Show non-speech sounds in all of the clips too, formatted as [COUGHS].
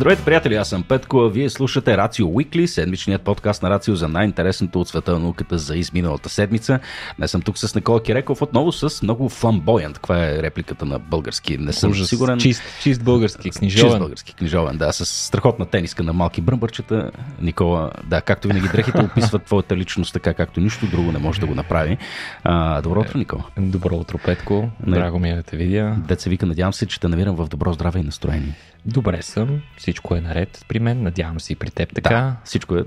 Здравейте, приятели, аз съм Петко, а вие слушате Рацио Уикли, седмичният подкаст на Рацио за най-интересното от света на науката за изминалата седмица. Днес съм тук с Никола Киреков, отново с много фламбоянт. Каква е репликата на български? Не съм Ужас. сигурен. Чист, чист български, книжовен. Чист български, книжовен, да, с страхотна тениска на малки бръмбърчета. Никола, да, както винаги, дрехите описват твоята личност така, както нищо друго не може да го направи. А, добро утро, Никола. Добро утро, Петко. Драго ми е да те видя. Деца вика, надявам се, че те намирам в добро здраве и настроение. Добре съм, всичко е наред при мен, надявам се и при теб така. Да, всичко е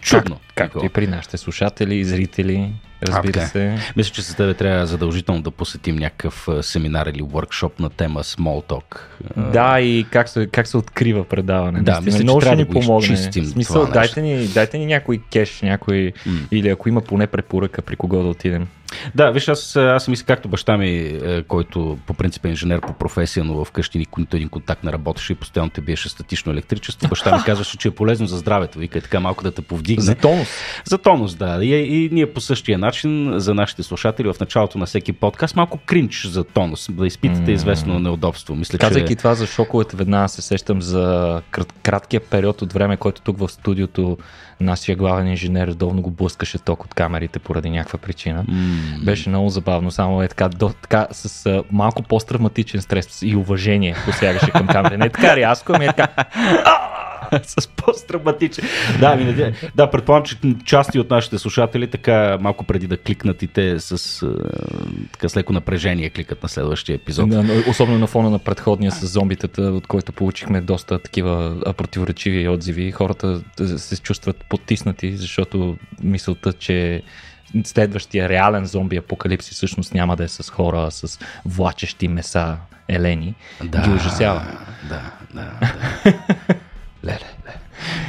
чудно. Как, както и при нашите слушатели зрители, разбира така е. се. Мисля, че с тебе трябва задължително да посетим някакъв а, семинар или workshop на тема Small Talk. А, Да, и как се, как се открива предаване. Да, мисля, Много ще ни да помогне. В смисъл, дайте ни, дайте ни някой кеш, някой, или ако има поне препоръка при кого да отидем. Да, виж, аз, аз мисля, както баща ми, е, който по принцип е инженер по професия, но вкъщи никой нито един контакт не работеше и постоянно те биеше статично електричество. Баща ми [LAUGHS] казваше, че е полезно за здравето. Вика, е така малко да те повдигне. За тонус. За тонус, да. И, и ние по същия начин за нашите слушатели в началото на всеки подкаст малко кринч за тонус, да изпитате известно неудобство. Мисля, Казайки че... това за шоковете, веднага се сещам за крат, краткия период от време, който тук в студиото нашия главен инженер редовно го блъскаше ток от камерите поради някаква причина. М, Беше много забавно, само е така, до, така с а, малко по-травматичен стрес и уважение посягаше към камерите. Не е така рязко, ами е така. [LAUGHS] с по-стравматичен. Да, ми, да, предполагам, че части от нашите слушатели така малко преди да кликнат и те с така с леко напрежение кликат на следващия епизод. Да, но особено на фона на предходния с зомбитата, от който получихме доста такива противоречиви отзиви. Хората се чувстват потиснати, защото мисълта, че следващия реален зомби апокалипсис всъщност няма да е с хора, а с влачещи меса елени, Да, ги ужасява. Да, да, да. [LAUGHS]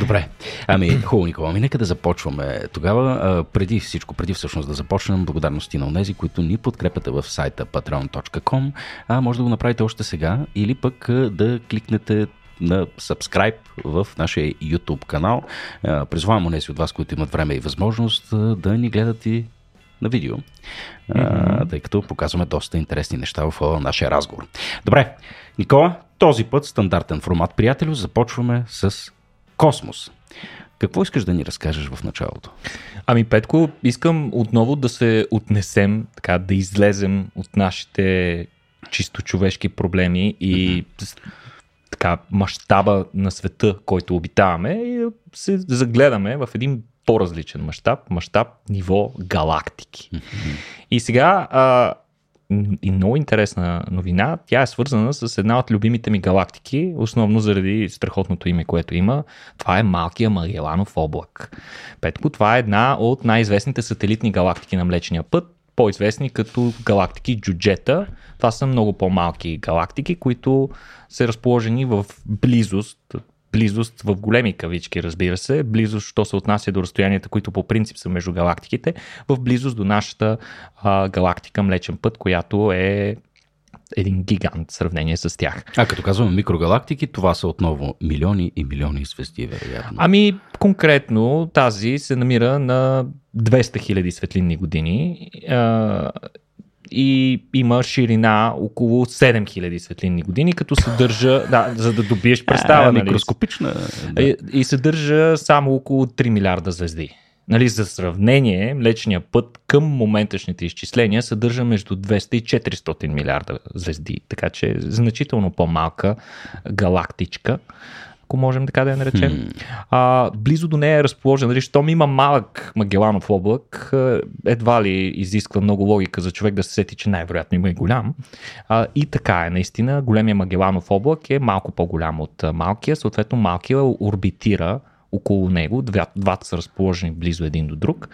Добре. Ами, хубаво, Никола. Ами, нека да започваме тогава. А, преди всичко, преди всъщност да започнем, благодарности на онези, които ни подкрепяте в сайта patreon.com. А може да го направите още сега или пък да кликнете на subscribe в нашия YouTube канал. Призвавам онези от вас, които имат време и възможност да ни гледат и на видео, а, тъй като показваме доста интересни неща в нашия разговор. Добре, Никола, този път стандартен формат, приятелю, започваме с космос. Какво искаш да ни разкажеш в началото? Ами, Петко, искам отново да се отнесем, така, да излезем от нашите чисто човешки проблеми и така, мащаба на света, който обитаваме и да се загледаме в един по-различен мащаб, мащаб ниво галактики. И сега а, и много интересна новина, тя е свързана с една от любимите ми галактики, основно заради страхотното име, което има. Това е Малкия Магеланов облак. Петко, това е една от най-известните сателитни галактики на Млечния път, по-известни като галактики Джуджета. Това са много по-малки галактики, които са разположени в близост, близост в големи кавички, разбира се, близост, що се отнася до разстоянията, които по принцип са между галактиките, в близост до нашата а, галактика Млечен път, която е един гигант в сравнение с тях. А като казваме микрогалактики, това са отново милиони и милиони звезди, вероятно. Ами, конкретно тази се намира на 200 000 светлинни години а, и има ширина около 7000 светлинни години, като съдържа, да, за да добиеш представа, а, нали, микроскопична. Да. и, и съдържа само около 3 милиарда звезди. Нали, за сравнение, Млечния път към моменташните изчисления съдържа между 200 и 400 милиарда звезди, така че е значително по-малка галактичка, ако можем така да я наречем. А, близо до нея е разположен, нали, щом има малък Магеланов облак, а, едва ли изисква много логика за човек да се сети, че най-вероятно има и голям. А, и така е, наистина, големия Магеланов облак е малко по-голям от малкия, съответно малкия орбитира около него, Два, двата са разположени близо един до друг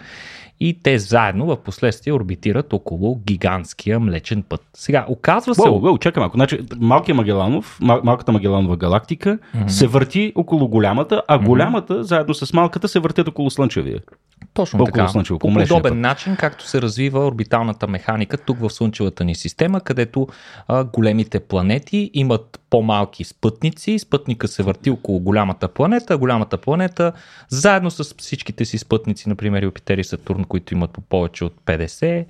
и те заедно в последствие орбитират около гигантския млечен път. Сега, оказва се... Уау, уау, чакай малко. Значи, малкият Магеланов, мал, малката Магеланова галактика mm-hmm. се върти около голямата, а голямата, заедно с малката, се въртят около Слънчевия. Точно Около така. Слънчево, по подобен път. начин, както се развива орбиталната механика тук в Слънчевата ни система, където а, големите планети имат по-малки спътници. Спътника се върти около голямата планета, голямата планета заедно с всичките си спътници, например Юпитер и Сатурн, които имат по повече от 50,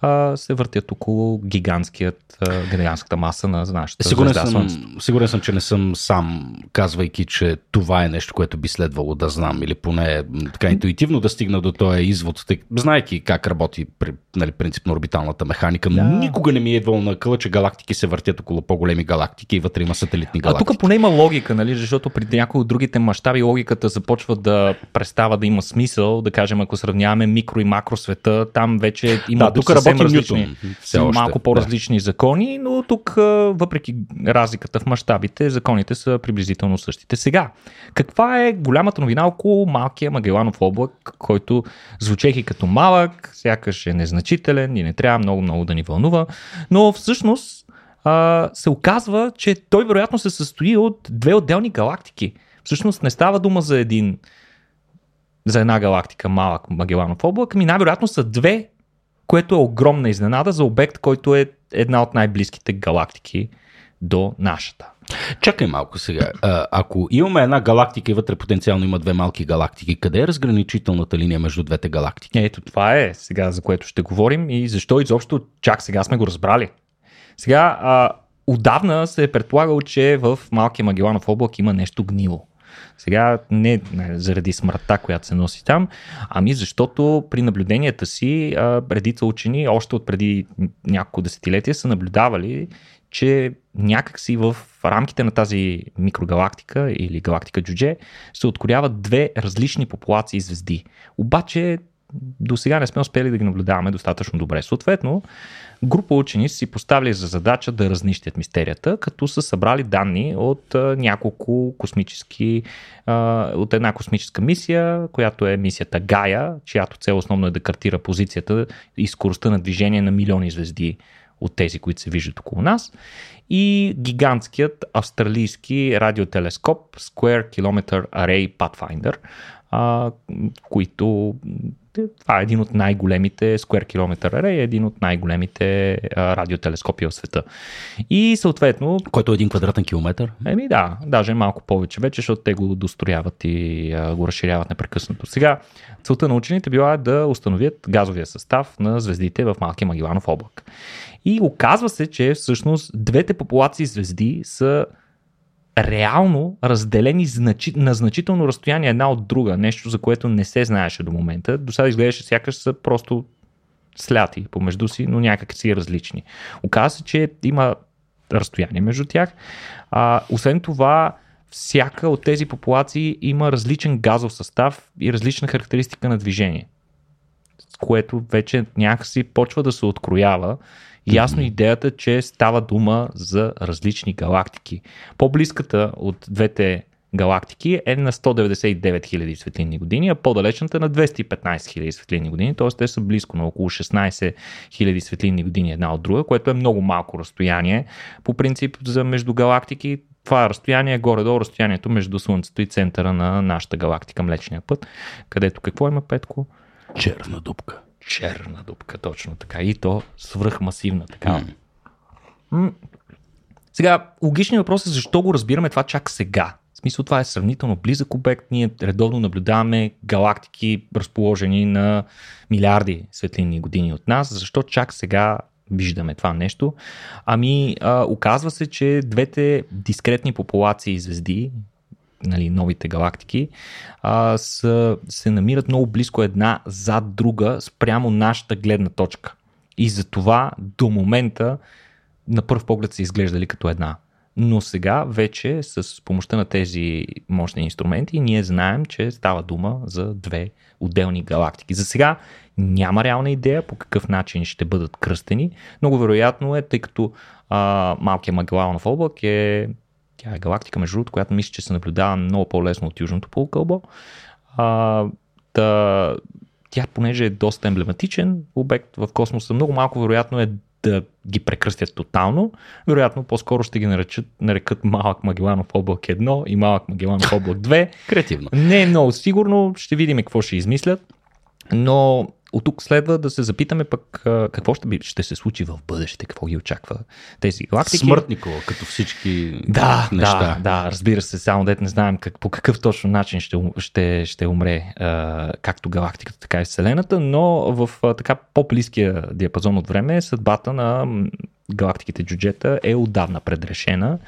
а, се въртят около гигантският, а, гигантската маса на нашата Сигурен звезда съм, сигурен съм, че не съм сам, казвайки, че това е нещо, което би следвало да знам или поне така интуитивно да стигна до този извод, тъй, знаеки как работи при, нали, принцип на орбиталната механика, но Да. никога не ми е идвало на къла, че галактики се въртят около по-големи галактики и вътре има сателитни А галактики. тук поне има логика, нали? защото при някои от другите мащаби логиката започва да престава да има смисъл. Да кажем, ако сравняваме микро и макро света, там вече има Да, тук съвсем работи различни, все още, малко по-различни закони, но тук, а, въпреки разликата в мащабите, законите са приблизително същите. Сега, каква е голямата новина около малкия Магеланов облак, който звучех като малък, сякаш е незначителен и не трябва много-много да ни вълнува, но всъщност а, се оказва, че той вероятно се състои от две отделни галактики. Всъщност не става дума за един за една галактика малък Магеланов облак, ами най-вероятно са две, което е огромна изненада за обект, който е една от най-близките галактики до нашата. Чакай малко сега. А, ако имаме една галактика и вътре потенциално има две малки галактики, къде е разграничителната линия между двете галактики? Ето това е сега, за което ще говорим и защо изобщо чак сега сме го разбрали. Сега, а, отдавна се е предполагало, че в малкия Магеланов облак има нещо гнило. Сега не, не заради смъртта, която се носи там, ами защото при наблюденията си а, редица учени още от преди няколко десетилетия са наблюдавали, че някакси в рамките на тази микрогалактика или галактика Джудже се откоряват две различни популации звезди. Обаче до сега не сме успели да ги наблюдаваме достатъчно добре. Съответно, група учени си поставили за задача да разнищят мистерията, като са събрали данни от няколко космически, от една космическа мисия, която е мисията Гая, чиято цел основно е да картира позицията и скоростта на движение на милиони звезди от тези, които се виждат около нас. И гигантският австралийски радиотелескоп Square Kilometer Array Pathfinder, които това е един от най-големите Square Kilometer Array, е един от най-големите а, радиотелескопи в света. И съответно, Който е един квадратен километър? Еми да, даже малко повече вече, защото те го дострояват и а, го разширяват непрекъснато. Сега, целта на учените била да установят газовия състав на звездите в малкия Магеланов облак. И оказва се, че всъщност двете популации звезди са реално разделени значи, на значително разстояние една от друга, нещо за което не се знаеше до момента. До сега изглеждаше сякаш са просто сляти помежду си, но някак си различни. Оказва се, че има разстояние между тях. А, освен това, всяка от тези популации има различен газов състав и различна характеристика на движение, което вече някакси почва да се откроява ясно идеята, че става дума за различни галактики. По-близката от двете галактики е на 199 000 светлинни години, а по-далечната на 215 000 светлинни години, т.е. те са близко на около 16 000 светлинни години една от друга, което е много малко разстояние. По принцип за между галактики това разстояние е горе-долу разстоянието между Слънцето и центъра на нашата галактика, Млечния път, където какво има, Петко? Черна дупка. Черна дупка, точно така. И то свръхмасивна така. М. Сега, логичният въпрос е защо го разбираме това чак сега. В смисъл това е сравнително близък обект. Ние редовно наблюдаваме галактики, разположени на милиарди светлинни години от нас. Защо чак сега виждаме това нещо? Ами, а, оказва се, че двете дискретни популации звезди, нали, новите галактики, а, са, се намират много близко една зад друга спрямо нашата гледна точка. И за това до момента на първ поглед са изглеждали като една. Но сега вече с помощта на тези мощни инструменти ние знаем, че става дума за две отделни галактики. За сега няма реална идея по какъв начин ще бъдат кръстени. Много вероятно е, тъй като а, малкият Магеланов облак е тя е галактика, между другото, която мисля, че се наблюдава много по-лесно от Южното полукълбо. А, та, тя, понеже е доста емблематичен обект в космоса, много малко вероятно е да ги прекръстят тотално. Вероятно, по-скоро ще ги наречат, нарекат малък Магеланов облак 1 и малък Магеланов облак 2. [LAUGHS] Креативно. Не е много сигурно, ще видим какво ще измислят. Но от тук следва да се запитаме пък какво ще, би, ще се случи в бъдеще, какво ги очаква тези галактики. Смърт, Никола, като всички Да, неща. да, да, разбира се, само дете не знаем как, по какъв точно начин ще, ще, ще умре а, както галактиката, така и Вселената, но в а, така по-близкия диапазон от време съдбата на галактиките джуджета е отдавна предрешена,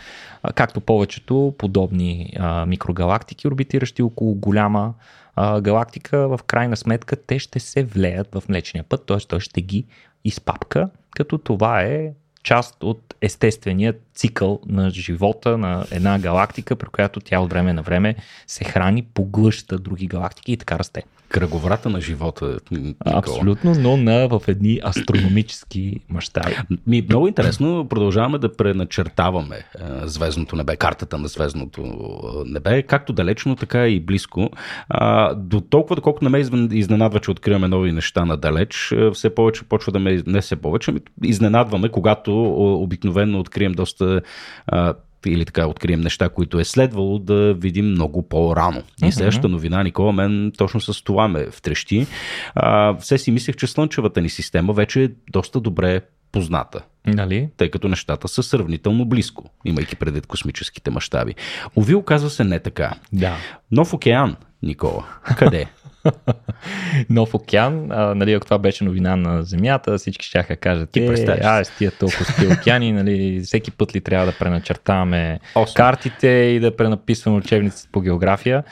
както повечето подобни а, микрогалактики, орбитиращи около голяма а, галактика, в крайна сметка те ще се влеят в Млечния път, т.е. той ще ги изпапка, като това е част от естествения цикъл на живота на една галактика, при която тя от време на време се храни, поглъща други галактики и така расте. Кръговрата на живота. Никола. Абсолютно, но на, в едни астрономически мащаби. Ми, много интересно, продължаваме да преначертаваме е, звездното небе, картата на звездното е, небе, както далечно, така и близко. А, до толкова, доколкото не ме изненадва, че откриваме нови неща надалеч, е, все повече почва да ме, не все повече, ами изненадваме, когато обикновено открием доста а, или така открием неща, които е следвало да видим много по-рано. И следващата новина, Никола, мен точно с това ме втрещи. А, все си мислех, че Слънчевата ни система вече е доста добре позната, Нали? тъй като нещата са сравнително близко, имайки предвид космическите мащаби. Ови оказва се не така. Да. Нов океан, Никола. Къде? [LAUGHS] [LAUGHS] Нов океан, а, нали, ако това беше новина на Земята, всички ще кажат, Ти е, представяш а, с тия толкова с тия океани, нали, всеки път ли трябва да преначертаваме Осмо. картите и да пренаписваме учебниците по география.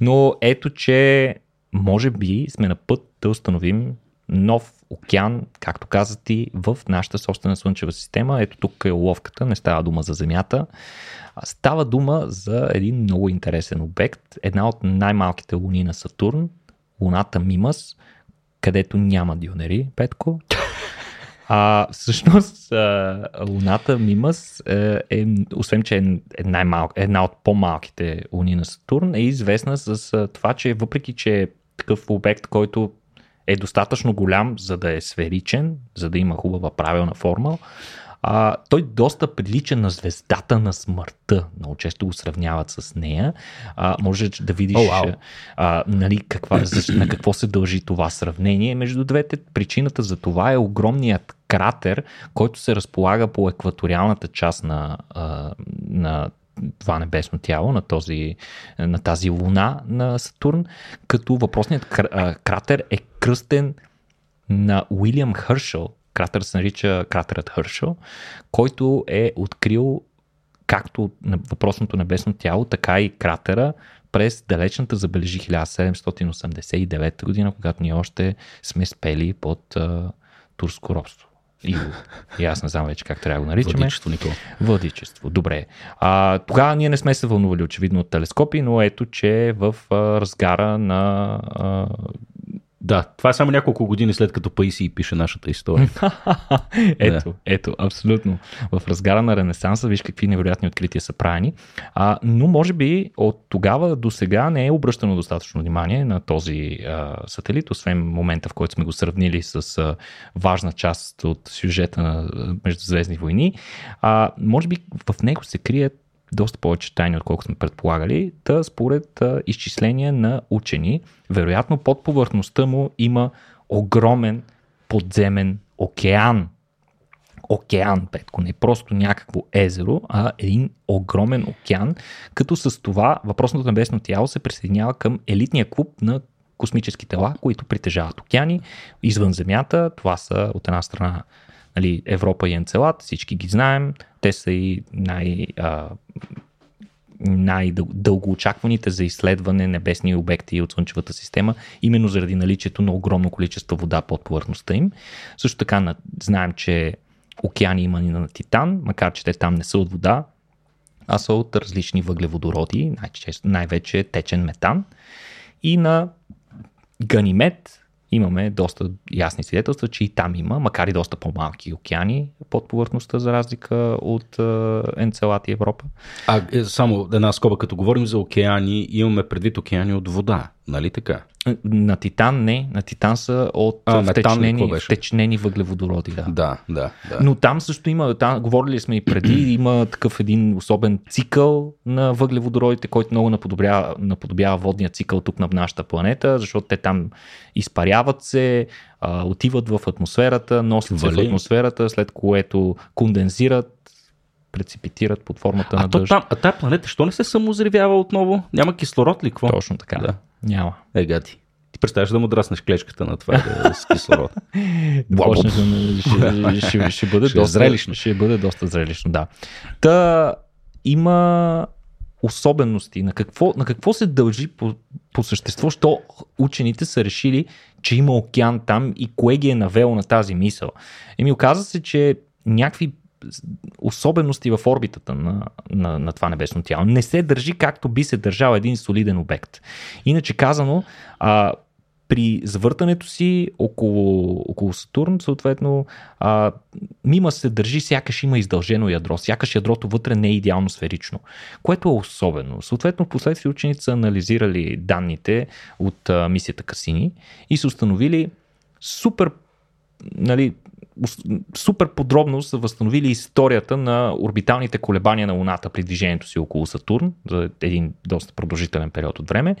Но ето, че може би сме на път да установим нов океан, както каза ти, в нашата собствена Слънчева система. Ето тук е уловката, не става дума за Земята. Става дума за един много интересен обект, една от най-малките луни на Сатурн, луната Мимас, където няма дюнери, Петко. А, всъщност, луната Мимас е, е, освен че е, най-малка, една от по-малките луни на Сатурн, е известна с това, че въпреки, че е такъв обект, който е достатъчно голям, за да е сферичен, за да има хубава правилна форма, а, той доста прилича на звездата на смъртта. Много често го сравняват с нея. А, може да видиш О, вау. а, нали, каква, на какво се дължи това сравнение. Между двете причината за това е огромният кратер, който се разполага по екваториалната част на, а, на това небесно тяло, на, този, на тази луна на Сатурн, като въпросният кратер е кръстен на Уилям Хършел. Кратер се нарича кратерът Хършел, който е открил както на въпросното небесно тяло, така и кратера през далечната забележи 1789 година, когато ние още сме спели под а, турско робство. И, и аз не знам вече как трябва да го наричаме. Владичество, Никола. Владичество, добре. А, тогава ние не сме се вълнували очевидно от телескопи, но ето, че в а, разгара на а, Да, това е само няколко години след като Паиси пише нашата история. [LAUGHS] ето, ето, абсолютно. В разгара на Ренесанса, виж какви невероятни открития са правени. А, но може би от тогава до сега не е обръщано достатъчно внимание на този а, сателит, освен момента, в който сме го сравнили с а, важна част от сюжета на Междузвездни войни. А, може би в него се крият доста повече тайни, отколкото сме предполагали, та според а, изчисления на учени, вероятно под повърхността му има огромен подземен океан. Океан, Петко, не просто някакво езеро, а един огромен океан, като с това въпросното небесно тяло се присъединява към елитния клуб на космически тела, които притежават океани извън Земята. Това са от една страна нали, Европа и Енцелад, всички ги знаем. Те са и най- а, най-дългоочакваните за изследване небесни обекти от Слънчевата система, именно заради наличието на огромно количество вода под повърхността им. Също така на- знаем, че океани има и на Титан, макар че те там не са от вода, а са от различни въглеводороди, най-вече течен метан. И на Ганимед имаме доста ясни свидетелства, че и там има, макар и доста по-малки океани под повърхността, за разлика от Енцелад и Европа. А е, само една скоба, като говорим за океани, имаме предвид океани от вода, нали така? На Титан не, на Титан са от А, втечнени, втечнени въглеводороди. Да. Да, да, да. Но там също има, там, говорили сме и преди, [CLEARS THROAT] има такъв един особен цикъл на въглеводородите, който много наподобява, наподобява водния цикъл тук на нашата планета, защото те там изпаряват се, а, отиват в атмосферата, носят се в Вали. атмосферата, след което кондензират, преципитират под формата А, на то дъжд. там, а тази планета, що не се самозревява отново? Няма кислород ли? Какво? Точно така. Да. Няма. Е, гати. Ти представяш да му драснеш клечката на това да, с кислород. [LAUGHS] Да почнеш ще, ще, ще, бъде Ще е доста зрелищно. Ще бъде доста зрелищно, да. Та има особености. На какво, на какво се дължи по, по същество, що учените са решили, че има океан там и кое ги е навело на тази мисъл? Еми, оказа се, че някакви особености в орбитата на, на, на това небесно тяло не се държи както би се държал един солиден обект. Иначе казано, а, при завъртането си около, около Сатурн, съответно, а, мима се държи сякаш има издължено ядро, сякаш ядрото вътре не е идеално сферично, което е особено. Съответно, в последствие ученици са анализирали данните от а, мисията Касини и са установили супер нали, супер подробно са възстановили историята на орбиталните колебания на Луната при движението си около Сатурн за един доста продължителен период от време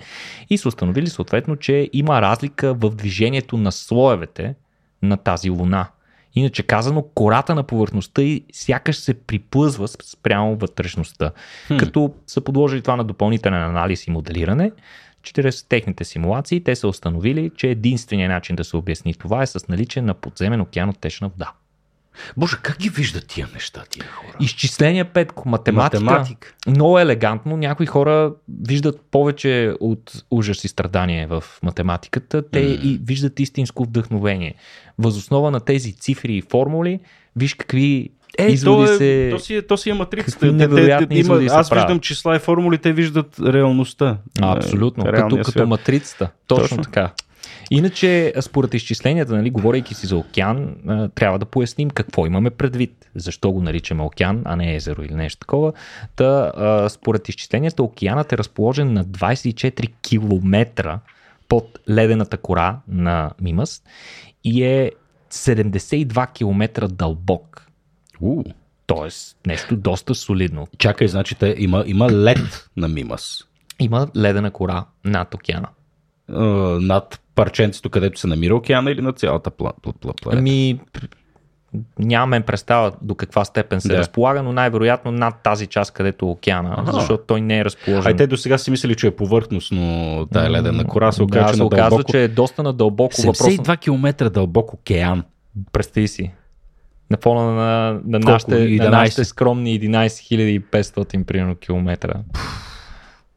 и са установили съответно, че има разлика в движението на слоевете на тази Луна. Иначе казано, кората на повърхността и сякаш се приплъзва спрямо вътрешността. Хм. Като са подложили това на допълнителен анализ и моделиране, чрез техните симулации те са установили, че единственият начин да се обясни това е с наличие на подземен океан от течна вода. Боже, как ги виждат тия неща, тия хора? Изчисления Петко, математика, Математик. много елегантно. Някои хора виждат повече от ужас и страдание в математиката. Те М. и виждат истинско вдъхновение. Възоснова на тези цифри и формули, виж какви Е, изводи то, е, се... то, си е, то си е матрицата. Те- те- невероятни има- Аз правят. виждам числа и формули, те виждат реалността. А, абсолютно. Е, Като, реалния като свят. матрицата. Точно, Точно. така. Иначе, според изчисленията, нали, говорейки си за океан, трябва да поясним какво имаме предвид. Защо го наричаме океан, а не езеро или нещо такова. Та, според изчисленията, океанът е разположен на 24 км под ледената кора на Мимас и е 72 км дълбок. У, Тоест, нещо доста солидно. чакай, значи те, има, има лед на Мимас. Има ледена кора над океана. Е, над парченцето, където се намира океана или на цялата пла, пла, пла, планета? Ами, нямаме представа до каква степен се Да. разполага, но най-вероятно над тази част, където е океана, Аха. защото той не е разположен. Ай, те до сега си мислили, че е повърхностно тая ледена кора, се оказа, да, че се на оказва, дълбоко... че е доста надълбоко въпрос. 72 км дълбок океан. Представи си. На фона на, на, Колко? нашите, 11? на нашите скромни 11 500 примерно километра.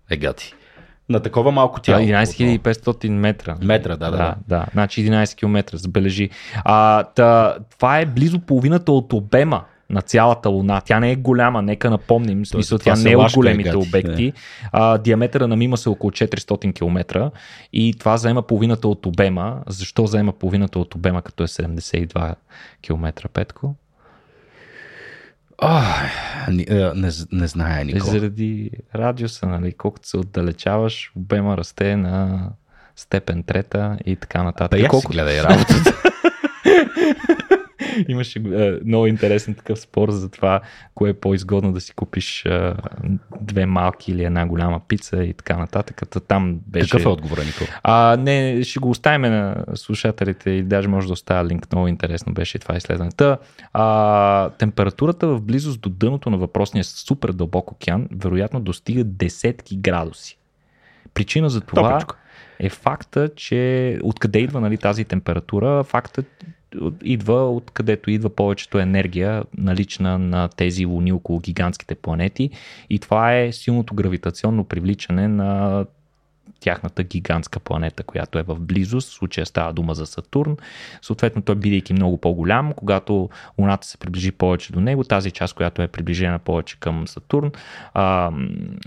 Е, гати. На такова малко Тя тяло. 11 500 метра. Метра, да, да, да. да. Значи 11 км, забележи. А, та, това е близо половината от обема на цялата Луна. Тя не е голяма, нека напомним. В смисъл, тя не е от големите гати. обекти. А, диаметъра на Мима е около 400 км и това заема половината от обема. Защо заема половината от обема, като е 72 км, Петко? А, ни- е, не, не зная, Е, Никола. заради радиуса, нали? Колкото се отдалечаваш, обема расте на степен трета и така нататък. Да, Колкото гледай работата. [LAUGHS] Имаше е, много интересен такъв спор за това, кое е по-изгодно да си купиш е, две малки или една голяма пица и така нататък. Та Там беше... Какъв е отговора, Никола? А, не, ще го оставим на слушателите и даже може да оставя линк. Много интересно беше това изследване. Та, а, температурата в близост до дъното на въпросния супер дълбок океан вероятно достига десетки градуси. Причина за това Топличко. е факта, че откъде идва нали, тази температура, фактът идва откъдето идва повечето енергия налична на тези луни около гигантските планети. И това е силното гравитационно привличане на тяхната гигантска планета, която е в близост. В случая става дума за Сатурн. Съответно, той бидейки много по-голям, когато Луната се приближи повече до него, тази част, която е приближена повече към Сатурн, а,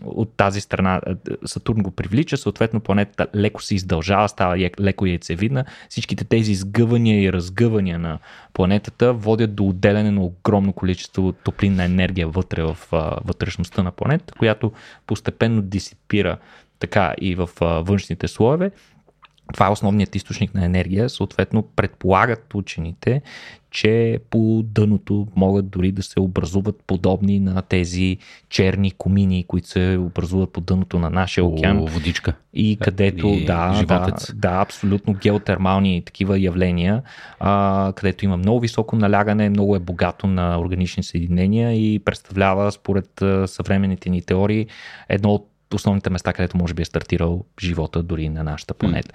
от тази страна Сатурн го привлича, съответно планетата леко се издължава, става леко яйцевидна. Всичките тези изгъвания и разгъвания на планетата водят до отделяне на огромно количество топлинна енергия вътре в вътрешността на планетата, която постепенно дисипира така и в а, външните слоеве това е основният източник на енергия. Съответно, предполагат учените, че по дъното могат дори да се образуват подобни на тези черни комини, които се образуват по дъното на нашия океан. О, водичка. И където, И да, да, животец. да, абсолютно геотермални такива явления, а, където има много високо налягане, много е богато на органични съединения и представлява, според съвременните ни теории, едно от основните места, където може би е стартирал живота дори на нашата планета.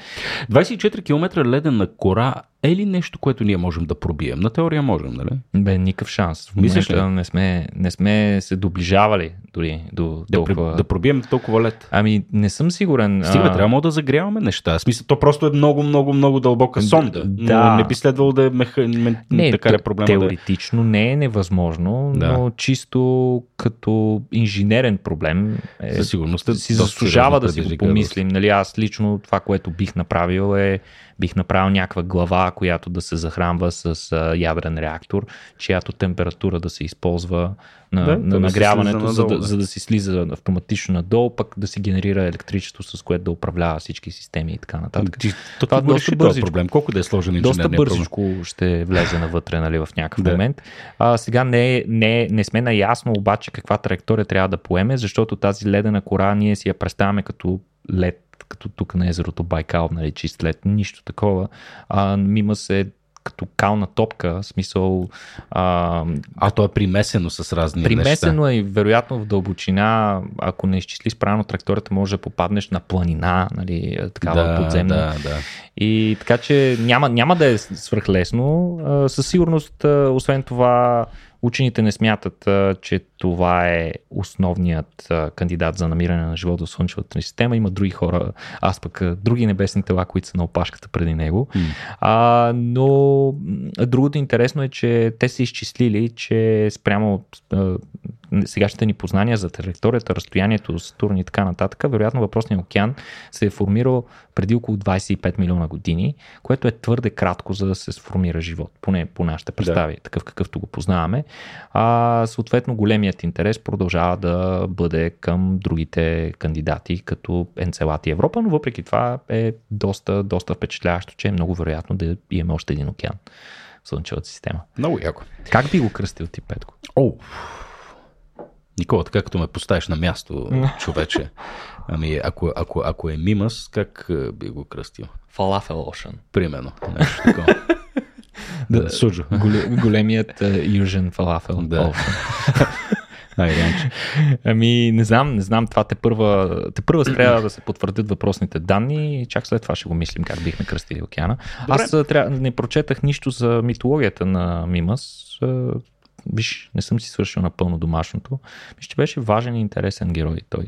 24 км ледена кора е ли нещо, което ние можем да пробием? На теория можем, нали? Бе, никакъв шанс. В Мислиш ли? не сме, не сме се доближавали дори до Да, толкова... да пробием толкова лед. Ами, не съм сигурен. Стига, а, трябва да загряваме неща. В смисъл, то просто е много, много, много дълбока сонда. да. Но не би следвало да е меха... ме... Не, така е проблема. Да... теоретично не е невъзможно, Да. но чисто като инженерен проблем е, Със сигурност е си заслужава да си го помислим. Нали, аз лично това, което бих направил е бих направил някаква глава, която да се захранва с а, ядрен реактор, чиято температура да се използва на, Да, на да се нагряването, за, да, за да си слиза автоматично надолу, пък да си генерира електричество, с което да управлява всички системи и така нататък. Ти, то Това доста бързичко. проблем. Колко да е сложен Доста инженерния проблем. бързичко ще влезе навътре нали, в някакъв Да. момент. А, сега не, не, не сме наясно обаче каква траектория трябва да поеме, защото тази ледена кора ние си я представяме като лед, като тук на езерото Байкал, нали, чист лед, нищо такова. А, мима се като кална топка, смисъл а, А то е примесено с разни неща. примесено е и вероятно в дълбочина, ако не изчислиш правилно траекторията, може да попаднеш на планина, нали, такава да, подземна. Да, да. И така че няма, няма да е свръхлесно. А, Със сигурност, а, освен това, учените не смятат, че това е основният кандидат за намиране на живота в Слънчевата ни система. Има други хора, аз пък други небесни тела, които са на опашката преди него. М. А, но другото интересно е, че те са изчислили, че спрямо сегашните ни познания за траекторията, разстоянието, Сатурн и така нататък, вероятно въпросният океан се е формирал преди около 25 милиона години, което е твърде кратко, за да се сформира живот, поне по нашите представи, да. такъв какъвто го познаваме. А, съответно, големият интерес продължава да бъде към другите кандидати, като Енцелад и Европа, но въпреки това е доста, доста впечатляващо, че е много вероятно да имаме още един океан в Слънчевата система. Много яко. Как би го кръстил ти, Петко? О, Никола, така като ме поставиш на място, [LAUGHS] човече. Ами, ако, ако, ако е Мимас, как е, би го кръстил? Фалафел Ocean. Примерно. Нещо такова. [LAUGHS] да, Суджо. големият а, южен фалафел. Да. [LAUGHS] Ами, не знам, не знам, това те първа, те първа трябва да се потвърдят въпросните данни и чак след това ще го мислим как бихме кръстили океана. Добре. Аз а, трябва, не прочетах нищо за митологията на Мимас. Виж, не съм си свършил напълно домашното. Мисля, че беше важен и интересен герой той.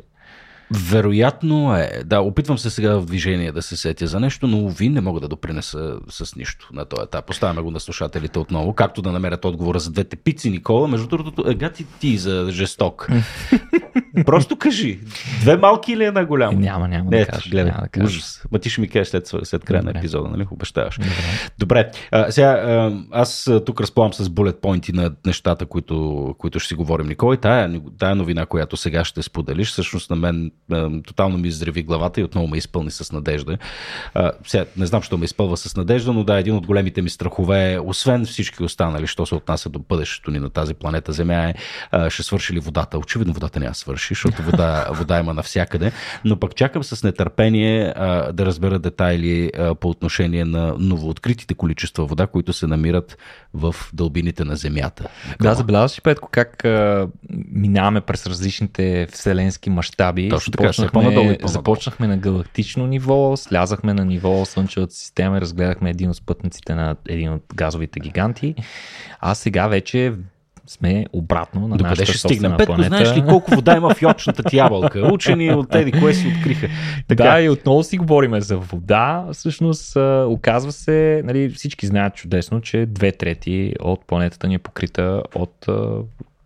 Вероятно е. Да, опитвам се сега в движение да се сетя за нещо, но ви не мога да допринеса с нищо на този етап. Поставяме го на слушателите отново, както да намерят отговора за двете пици, Никола. Между другото, ега ти ти за жесток. [LAUGHS] Просто кажи. Две малки или една голяма? Няма, няма да Ето, кажа. гледай, няма да кажа. ужас. Ма ти ще ми кажеш след, след края на Добре. епизода, нали? Обещаваш. Добре. Добре, а, сега аз тук разполагам с bullet поинти на нещата, които, които ще си говорим. Николай, тая, тая новина, която сега ще споделиш, всъщност на мен тотално ми изреви главата и отново ме изпълни с надежда. А, сега, не знам, що ме изпълва с надежда, но да, един от големите ми страхове, освен всички останали, що се отнася до бъдещето ни на тази планета Земя е, а, ще свърши ли водата. Очевидно водата няма свърши, защото вода, [LAUGHS] вода има навсякъде, но пък чакам с нетърпение а, да разбера детайли а, по отношение на новооткритите количества вода, които се намират в дълбините на Земята. Да, забелязваш ли, Петко, как а, минаваме през различните вселенски мащаби. По-надолу. започнахме на галактично ниво, слязахме на ниво Слънчевата система разгледахме един от спътниците на един от газовите гиганти. А сега вече сме обратно на Докъде нашата ще стигнем? Петко, планета. знаеш ли колко вода има в йодчната ти ябълка? Учени от тези, кое си откриха. Така. Да, и отново си говориме за вода. Всъщност, оказва се, нали, всички знаят чудесно, че две трети от планетата ни е покрита от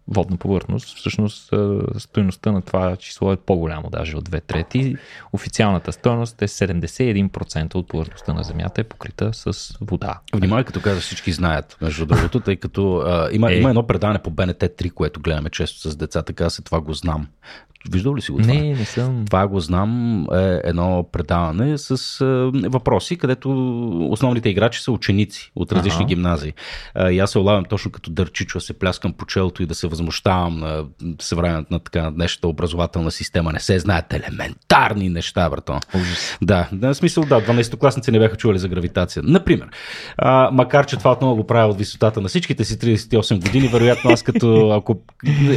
водна повърхност. Всъщност, стоеността на това число е по-голямо даже от две трети. Официалната стоеност е 71% от повърхността на Земята е покрита с вода. Внимавай, като каза, всички знаят, между другото, тъй като а, има, Е. има едно предаване по БНТ 3, което гледаме често с децата, каза се това го знам. Виждал ли си го това? Не, не съм. Това го знам е едно предаване с е, въпроси, където основните играчи са ученици от различни Ага. гимназии. Е, и аз се улавям точно като дърчичо, се пляскам по челото и да се възмущавам на съвременната на така днешната образователна система. Не се знаят елементарни неща, брато. Ужас. Да, в смисъл да, 12-класници не бяха чували за гравитация. Например, а, макар че това отново го правя от висотата на всичките си 38 години, вероятно аз като, ако,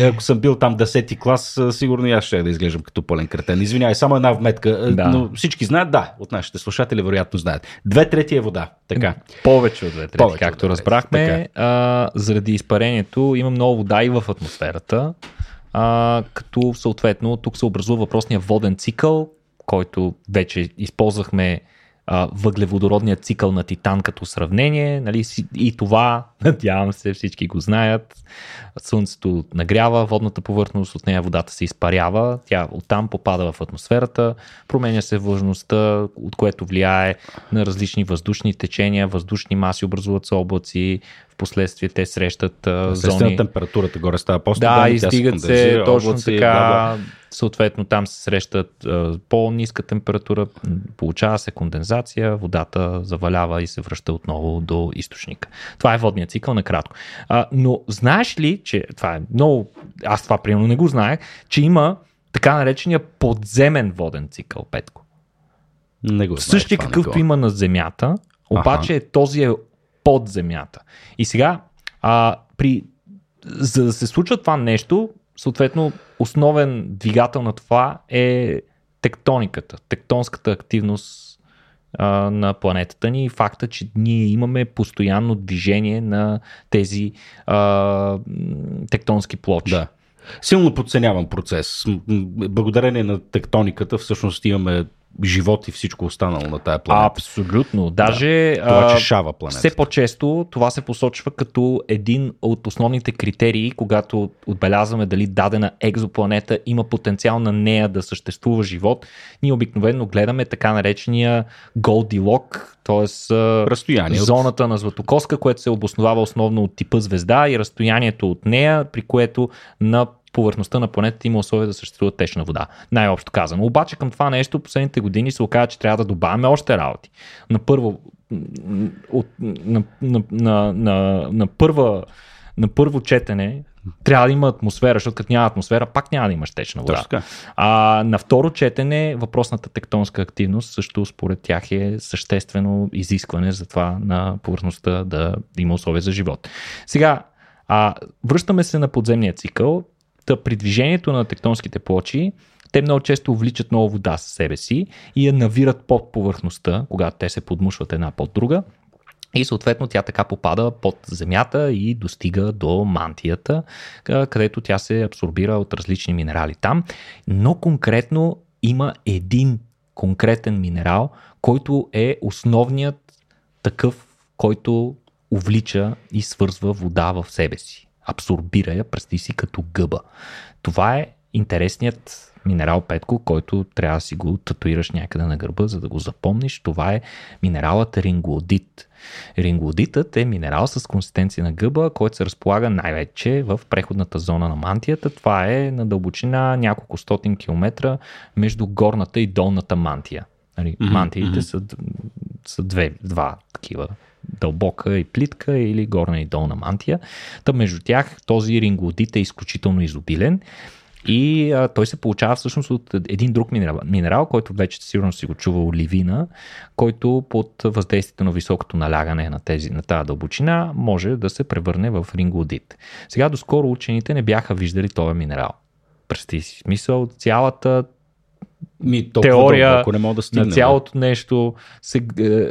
ако съм бил там 10-ти клас, сигурно и аз ще да изглеждам като пълен кретен. Извинявай, само една вметка, а, Да. но всички знаят, да, от нашите слушатели вероятно знаят. Две трети е вода, така. Повече от две трети, Повече както две трети, разбрахме. А, заради изпарението има много вода и в атмосферата, а, като съответно тук се образува въпросния воден цикъл, който вече използвахме а, въглеводородния цикъл на Титан като сравнение. Нали, и това, [LAUGHS] надявам се, всички го знаят. Слънцето нагрява водната повърхност, от нея водата се изпарява, тя оттам попада в атмосферата, променя се влажността, от което влияе на различни въздушни течения, въздушни маси образуват се облаци, в последствие те срещат Естествено, зони. температурата горе става по Да, издигат се точно облаци, така. бла, бла. Съответно, там се срещат а, по-ниска температура, получава се кондензация, водата завалява и се връща отново до източника. Това е водният цикъл накратко. А, но знаеш ли, че това е много. Аз това примерно не го знаех, че има така наречения подземен воден цикъл, Петко. Не го знаех Същия това, какъвто Никола. има на Земята, обаче е този е под Земята. И сега, а, при, за да се случва това нещо, съответно, основен двигател на това е тектониката, тектонската активност а, на планетата ни и факта, че ние имаме постоянно движение на тези а, тектонски плочи. Да. Силно подценявам процес. Благодарение на тектониката всъщност имаме живот и всичко останало на тая планета. Абсолютно. Даже Това, а, че шава планета. все по-често това се посочва като един от основните критерии, когато отбелязваме дали дадена екзопланета има потенциал на нея да съществува живот. Ние обикновено гледаме така наречения Goldilocks, т.е. Разстояние от- зоната на Златокоска, което се обосновава основно от типа звезда и разстоянието от нея, при което на повърхността на планетата има условия да съществува течна вода. Най-общо казано. Обаче към това нещо последните години се оказа, че трябва да добавяме още работи. На първо, от, на, на, на, на, на, първа, на първо четене трябва да има атмосфера, защото като няма атмосфера, пак няма да имаш течна вода. Точно. А на второ четене въпросната тектонска активност също според тях е съществено изискване за това на повърхността да има условия за живот. Сега, а, връщаме се на подземния цикъл. Та при движението на тектонските плочи, те много често увличат много вода със себе си и я навират под повърхността, когато те се подмушват една под друга. И съответно тя така попада под земята и достига до мантията, къ- където тя се абсорбира от различни минерали там. Но конкретно има един конкретен минерал, който е основният такъв, който увлича и свързва вода в себе си. Абсорбира я, представи си като гъба. Това е интересният минерал Петко, който трябва да си го татуираш някъде на гърба, за да го запомниш. Това е минералът ринглодит. Ринглодитът е минерал с консистенция на гъба, който се разполага най-вече в преходната зона на мантията. Това е на дълбочина няколко стотин километра между горната и долната мантия. Нали, мантиите мгм. са, са две, два такива дълбока и плитка или горна и долна мантия. Та между тях този ринглодит е изключително изобилен и а, той се получава всъщност от един друг минерал, минерал който вече сигурно си го чува оливина, който под въздействието на високото налягане на, тези, на тази дълбочина може да се превърне в ринглодит. Сега доскоро учените не бяха виждали този минерал. Представи си смисъл, цялата Ми, теория дълбоко не мога да стигнем. на цялото нещо се е,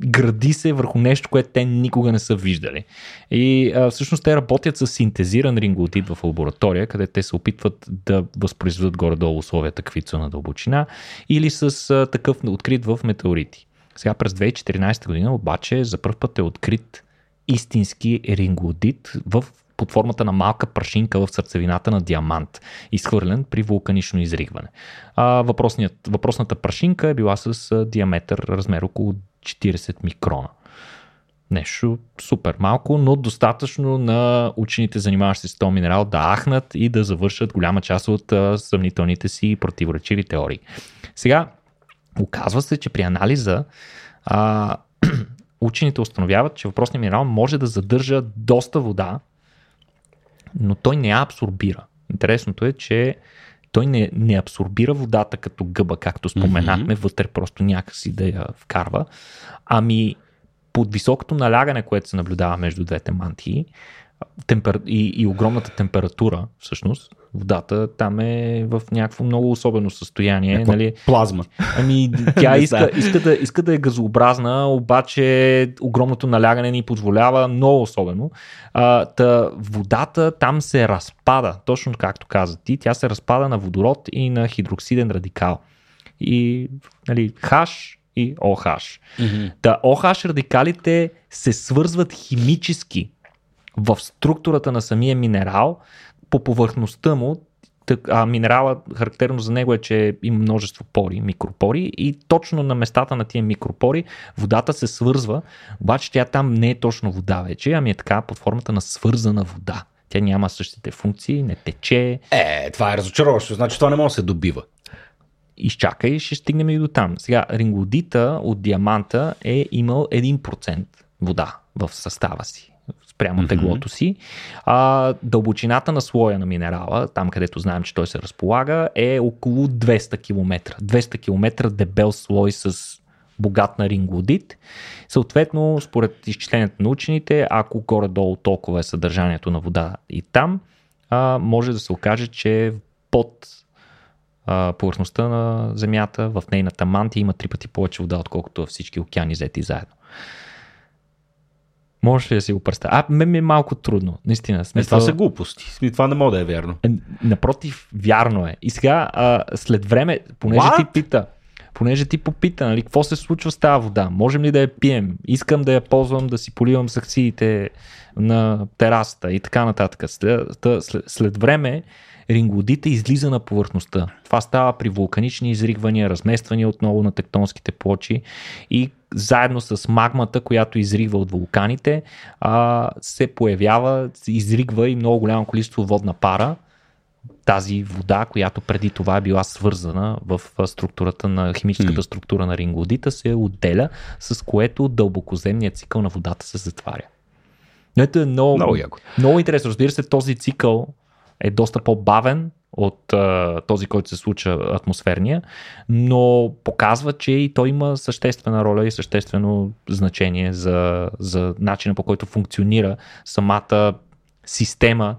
гради се върху нещо, което те никога не са виждали. И а, всъщност те работят с синтезиран ринглотит в лаборатория, къде те се опитват да възпроизведат горе-долу условията, са на дълбочина, или с а, такъв открит в метеорити. Сега през 2014 година обаче за първ път е открит истински ринглодит в под формата на малка прашинка в сърцевината на диамант, изхвърлен при вулканично изригване. А, въпросната прашинка е била с диаметър размер около 40 микрона. Нещо супер малко, но достатъчно на учените, занимаващи се с този минерал, да ахнат и да завършат голяма част от съмнителните си противоречиви теории. Сега, оказва се, че при анализа а, [CLEARS THROAT] учените установяват, че въпросният минерал може да задържа доста вода, но той не я абсорбира. Интересното е, че той не, не абсорбира водата като гъба, както споменахме, mm-hmm. вътре просто някакси да я вкарва, ами под високото налягане, което се наблюдава между двете мантии темпер... и, и огромната температура, всъщност, водата там е в някакво много особено състояние. Някаква нали? Плазма. Ами [LAUGHS] тя иска, иска, да, иска да е газообразна, обаче огромното налягане ни позволява много особено. А, та, водата там се разпада, точно както каза ти, тя се разпада на водород и на хидроксиден радикал. И нали, хаш и ОХ. Mm-hmm. Та ОХ радикалите се свързват химически в структурата на самия минерал, по повърхността му, а минерала, характерно за него е, че има множество пори, микропори и точно на местата на тия микропори водата се свързва, обаче тя там не е точно вода вече, ами е така под формата на свързана вода. Тя няма същите функции, не тече. Е, това е разочароващо, значи това не може да се добива. Изчакай, ще стигнем и до там. Сега, ринглодита от диаманта е имал 1% вода в състава си спрямо mm-hmm. теглото си. А, дълбочината на слоя на минерала, там където знаем, че той се разполага, е около 200 км. 200 км дебел слой с богат на ринглодит. Съответно, според изчисленията на учените, ако горе-долу толкова е съдържанието на вода и там, а, може да се окаже, че под а, повърхността на Земята, в нейната мантия има три пъти повече вода, отколкото във всички океани взети заедно. Може ли да си го представя? А, мен ми е малко трудно, наистина. Смисъл... Е, това са глупости. Това не може да е вярно. Е, напротив, вярно е. И сега, а, след време, понеже What? ти пита, понеже ти попита, нали, какво се случва с тази вода, можем ли да я пием, искам да я ползвам, да си поливам саксиите на терасата и така нататък. След, след, след време ринглодита излиза на повърхността. Това става при вулканични изригвания, размествания отново на тектонските плочи и заедно с магмата, която изригва от вулканите, а, се появява, изригва и много голямо количество водна пара, тази вода, която преди това е била свързана в структурата на химическата структура на ринглодита, се отделя, с което дълбокоземният цикъл на водата се затваря. Но ето е много, много, много интересно. Разбира се, този цикъл е доста по-бавен от а, този, който се случва атмосферния, но показва, че и той има съществена роля и съществено значение за, за начина по който функционира самата система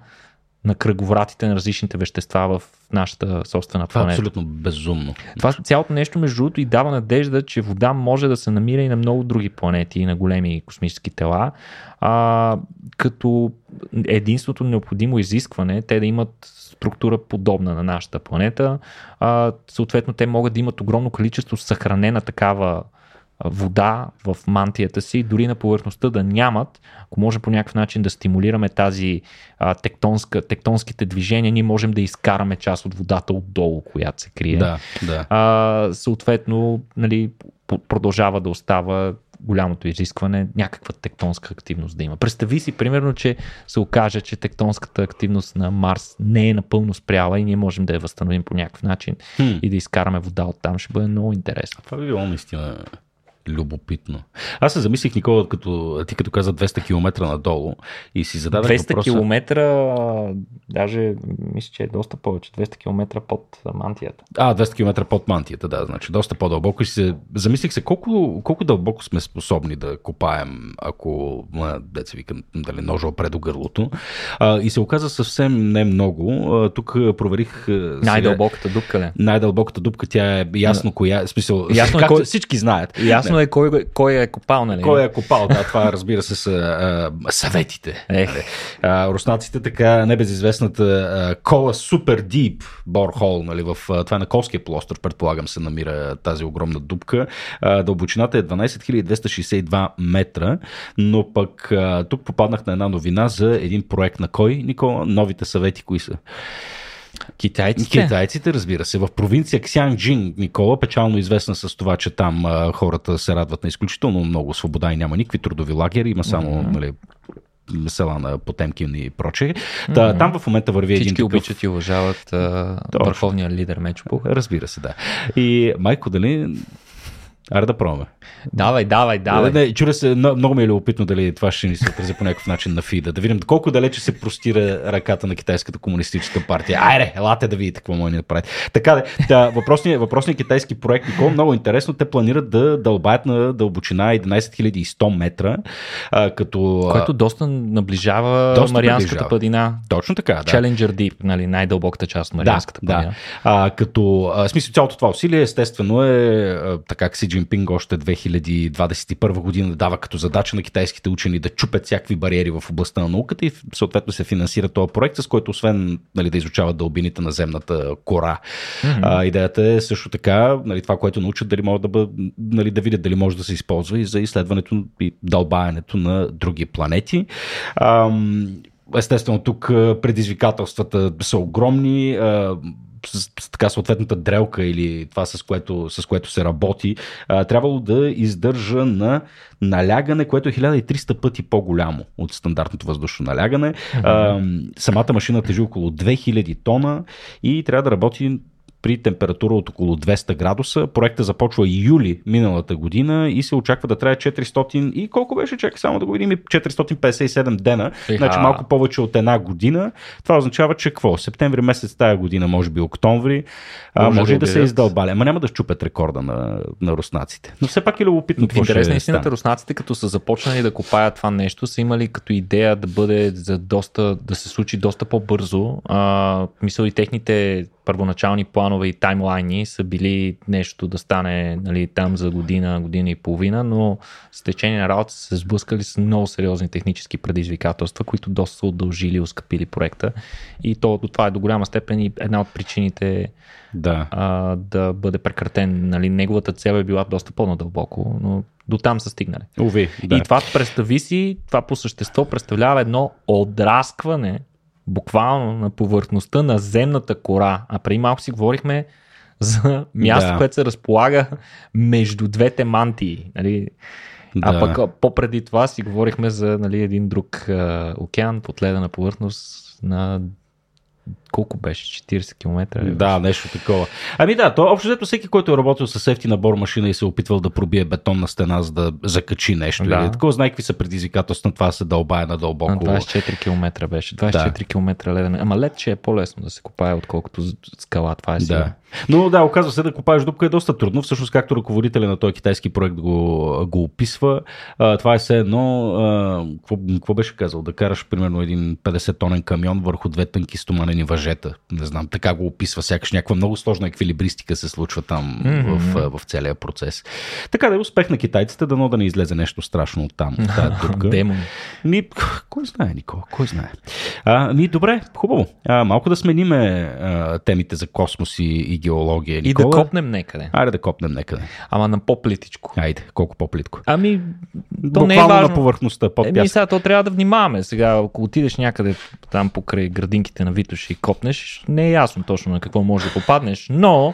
на кръговратите на различните вещества в нашата собствена планета. Това е абсолютно безумно. Това цялото нещо, между другото, и дава надежда, че вода може да се намира и на много други планети, и на големи космически тела, а, като единството необходимо изискване те да имат структура подобна на нашата планета. А, съответно, те могат да имат огромно количество съхранена такава вода в мантията си, дори на повърхността да нямат, ако може по някакъв начин да стимулираме тази а, тектонска, тектонските движения, ние можем да изкараме част от водата отдолу, която се крие. Да, да. А, съответно, нали, продължава да остава голямото изискване някаква тектонска активност да има. Представи си, примерно, че се окаже, че тектонската активност на Марс не е напълно спряла и ние можем да я възстановим по някакъв начин хм. и да изкараме вода от там. Ще бъде много интересно. Това би било наистина любопитно. Аз се замислих, Никола, като, ти като каза 200 км надолу и си зададах 200 въпроса... км, даже мисля, че е доста повече, 200 км под мантията. А, 200 км под мантията, да, значи доста по-дълбоко. И се, замислих се колко, колко дълбоко сме способни да копаем, ако, деца викам, дали ножа опре до гърлото. А, и се оказа съвсем не много. А, тук проверих... Най-дълбоката дупка, не? Най-дълбоката дупка, тя е ясно коя, смисъл, ясно е кой... всички знаят. Ясно Ясно е кой, кой е копал, нали? Кой е копал, да, това разбира се са а, съветите. Ех. Нали? А, руснаците така небезизвестната Кола Супер Дип борхол, нали, в, това е на Колския полуостров, предполагам се намира тази огромна дупка. А, дълбочината е 12 262 метра, но пък а, тук попаднах на една новина за един проект на кой, Никола? Новите съвети, кои са? Китайците? Китайците, разбира се. В провинция Ксянджин, Никола, печално известна с това, че там а, хората се радват на изключително много свобода и няма никакви трудови лагери, има само mm-hmm. нали, села на Потемкин и прочее. Та, mm-hmm. Там в момента върви Всички един такъв... обичат и уважават а, върховния лидер Мечопух. Разбира се, да. И Майко, дали Аре да пробваме. Давай, давай, давай. Не, чура се, много ми е любопитно дали това ще ни се отрази по някакъв начин на фида. Да видим колко далече се простира ръката на китайската комунистическа партия. Айде, елате да видите какво може да направите. Така да, въпросният, въпросният китайски проект, Никол, много интересно. Те планират да дълбаят на дълбочина 11 100 метра. А, като, Което доста наближава доста Марианската наближава. падина. Точно така, да. Challenger Deep, нали, най-дълбоката част от Марианската да, падина. Да. А, като, а, смисъл, цялото това усилие, естествено е, а, така Си Джинпинг още 2021 година дава като задача на китайските учени да чупят всякакви бариери в областта на науката и съответно се финансира този проект, с който освен нали, да изучават дълбините на земната кора. Mm-hmm. А, идеята е също така нали, това, което научат, дали могат да, бъд, нали, да видят дали може да се използва и за изследването и дълбаенето на други планети. Ам, естествено, тук предизвикателствата са огромни с, с така съответната дрелка или това с което, с което се работи, а, трябвало да издържа на налягане, което е 1300 пъти по-голямо от стандартното въздушно налягане. А, самата машина тежи около 2000 тона и трябва да работи при температура от около 200 градуса. Проектът започва юли миналата година и се очаква да трае 400 и колко беше, чакай само да го видим, 457 дена, Еха. значи малко повече от една година. Това означава, че какво? Септември месец тая година, може би октомври, може, а, може да, да се издълбали. Ама няма да щупят рекорда на, на руснаците. Но все пак е любопитно. В интерес на истината, руснаците, като са започнали да копаят това нещо, са имали като идея да бъде за доста, да се случи доста по-бързо. А, мисля и техните първоначални планове и таймлайни са били нещо да стане нали, там за година, година и половина, но с течение на работа са се сблъскали с много сериозни технически предизвикателства, които доста са удължили и ускъпили проекта. И то, това е до голяма степен и една от причините да, а, да бъде прекратен. Нали, неговата цел е била доста по-надълбоко, но до там са стигнали. Уви, да. И това представи си, това по същество представлява едно отраскване буквално на повърхността на земната кора. А преди малко си говорихме за място, да. което се разполага между двете мантии. Нали? Да. А пък по-преди това си говорихме за нали, един друг а, океан под ледена повърхност на колко беше? 40 км? Да, нещо такова. Ами да, то общо взето всеки, който е работил с ефти набор машина и се е опитвал да пробие бетонна стена, за да закачи нещо. Да. Или такова, знае какви са предизвикателства на това се дълбае надълбоко. На 24 км беше. 24 да. км леден. Ама лед, че е по-лесно да се копае, отколкото скала. Това е сега. Да. Но да, оказва се да копаеш дупка е доста трудно. Всъщност, както ръководителя на този китайски проект го, го описва, а, това е все едно, а, какво, какво беше казал, да караш примерно един 50 тонен камион върху две тънки стоманени въжета. Не знам, така го описва, сякаш някаква много сложна еквилибристика се случва там mm-hmm. в, в целия процес. Така да е успех на китайците, дано да не излезе нещо страшно от там. [LAUGHS] Демон. Ми, кой знае, Никола, кой знае. А, ми, добре, хубаво. А, малко да смениме а, темите за космос и, и геология. Никола. И да копнем некъде. Айде да копнем некъде. Ама на по-плитичко. Айде, колко по-плитко. Ами, то не е важно. на повърхността, под Еми, сега то трябва да внимаваме. Сега, ако отидеш някъде там покрай градинките на Витош и копнеш, не е ясно точно на какво може да попаднеш, но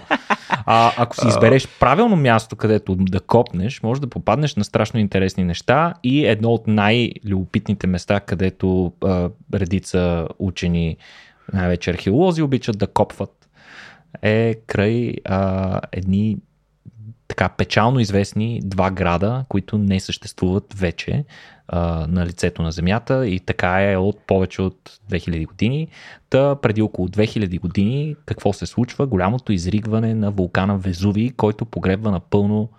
а, ако си избереш правилно място, където да копнеш, може да попаднеш на страшно интересни неща и едно от най-любопитните места, където а, редица учени, най-вече археолози, обичат да копват е край а, едни така печално известни два града, които не съществуват вече а, на лицето на Земята и така е от повече от 2000 години. Та преди около 2000 години какво се случва? Голямото изригване на вулкана Везуви, който погребва напълно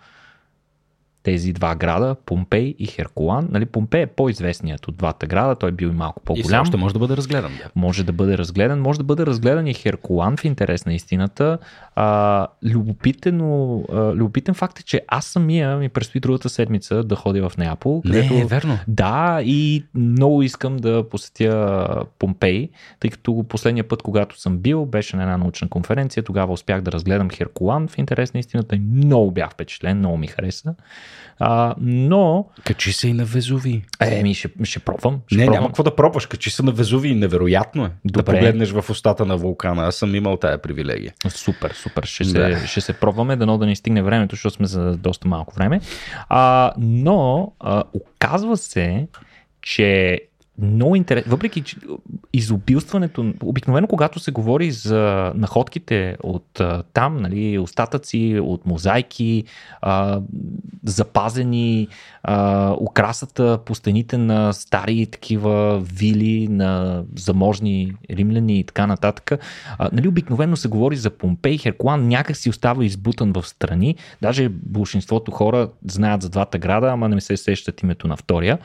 тези два града, Помпей и Херкулан. Нали, Помпей е по-известният от двата града, той е бил и малко по-голям. И още може да бъде разгледан. Да. Може да бъде разгледан, може да бъде разгледан и Херкулан в интерес на истината. А, любопитен, а, любопитен факт е, че аз самия ми предстои другата седмица да ходя в Неапол. Където, Не, е верно. Да, и много искам да посетя Помпей, тъй като последния път, когато съм бил, беше на една научна конференция, тогава успях да разгледам Херкулан в интерес на истината и много бях впечатлен, много ми хареса. А, но, Качи се и на Везуви. еми, ще, ще пробвам. Ще Не, пробвам. няма какво да пробваш. Качи се на Везуви. Невероятно е. Да Добре. погледнеш в устата на вулкана. Аз съм имал тая привилегия. Супер, супер. Ще, Да. се, ще се пробваме, дано да ни стигне времето, защото сме за доста малко време. А, но а, оказва се, че много интересно, въпреки че изобилстването, обикновено когато се говори за находките от а, там, нали, остатъци от мозайки, а, запазени а, украсата по стените на стари такива вили на заможни римляни и така нататък. А, нали, обикновено се говори за Помпей, Херкулан някак си остава избутан в страни. Даже большинството хора знаят за двата града, ама не се сещат името на втория.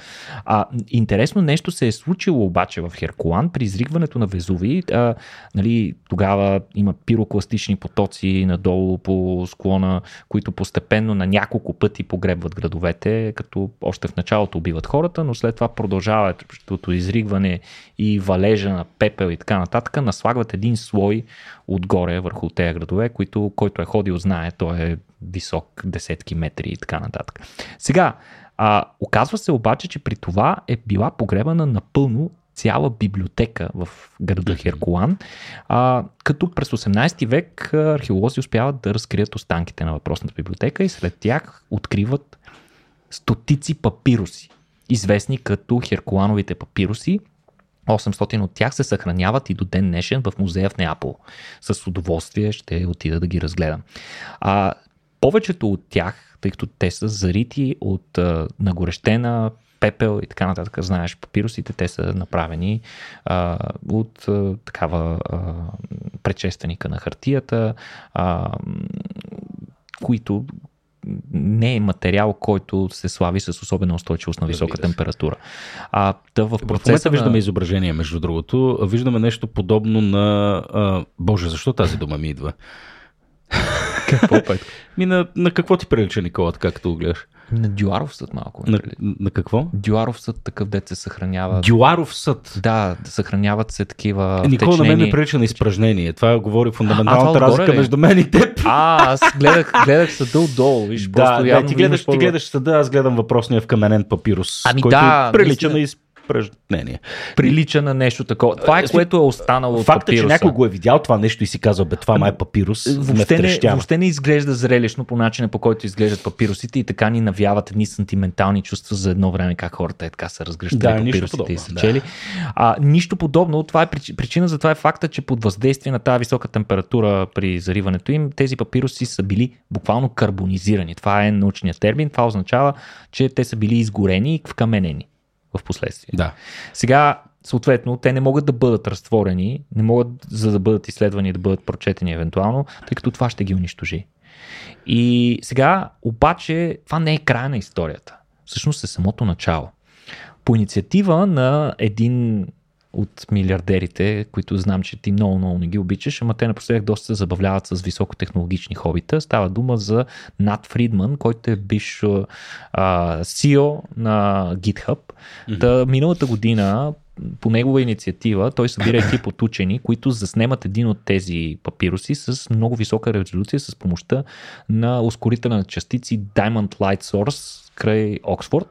А, интересно нещо се е случило обаче в Херкулан при изригването на Везуви. А, нали, тогава има пирокластични потоци надолу по склона, които постепенно на няколко пъти погребват градовете, като още в началото убиват хората, но след това продължават като изригване и валежа на пепел и така нататък, наслагват един слой отгоре върху тези градове, които, който е ходил знае, той е висок десетки метри и така нататък. Сега, а, оказва се обаче, че при това е била погребана напълно цяла библиотека в града Херкулан, а, като през 18 век археолози успяват да разкрият останките на въпросната библиотека и след тях откриват стотици папируси, известни като Херкулановите папируси. 800 от тях се съхраняват и до ден днешен в музея в Неапол. С удоволствие ще отида да ги разгледам. А, повечето от тях, тъй като те са зарити от а, нагорещена пепел и така нататък, знаеш, папирусите, те са направени а, от а, такава а, предшественика на хартията, а, които не е материал, който се слави с особена устойчивост на висока температура. А, да в В процеса виждаме на... изображение, между другото. Виждаме нещо подобно на... А, Боже, защо тази дума ми идва? Какво Петко? [LAUGHS] Ми на, на какво ти прилича, Никола, така като го гледаш? На Дюаров съд малко. На, На... на какво? Дюаров съд такъв дет се съхранява. Дюаров съд. Да, да съхраняват се такива Е, Никола на мен втечнени- ми прилича на изпражнение. Това говори А, фундаменталната отгоре разлика ли? между мен и теб. [LAUGHS] А, аз гледах, гледах съда отдолу. Виж, Да, просто да, явно ти гледаш, ти гледаш съда, аз гледам въпросния в каменен папирус, Ами който да, прилича наистина. на изпражнение. Прилича на нещо такова. Това е Е, което е останало от Факт е, че папируса. някой го е видял това нещо и си казал, бе, това май е папирус, Въобще не, въобще не изглежда зрелищно по начина по който изглеждат папирусите и така ни навяват едни сантиментални чувства за едно време как хората е така са разгръщали Да, папирусите и са да. чели. А, нищо подобно. Това е прич- причина за това е факта, че под въздействие на тази висока температура при зариването им, тези папируси са били буквално карбонизирани. Това е научният термин. Това означава, че те са били изгорени и вкаменени в последствие. Да. Сега, съответно, те не могат да бъдат разтворени, не могат за да бъдат изследвани да бъдат прочетени евентуално, тъй като това ще ги унищожи. И сега, обаче, това не е края на историята. Всъщност е самото начало. По инициатива на един от милиардерите, които знам, че ти много, много не ги обичаш, ама те напоследък доста се забавляват с високотехнологични хобита. Става дума за Нат Фридман, който е биш а, CEO на GitHub. Та, миналата година по негова инициатива той събира [COUGHS] екип от учени, които заснемат един от тези папируси с много висока резолюция с помощта на ускорителя на частици Diamond Light Source край Оксфорд.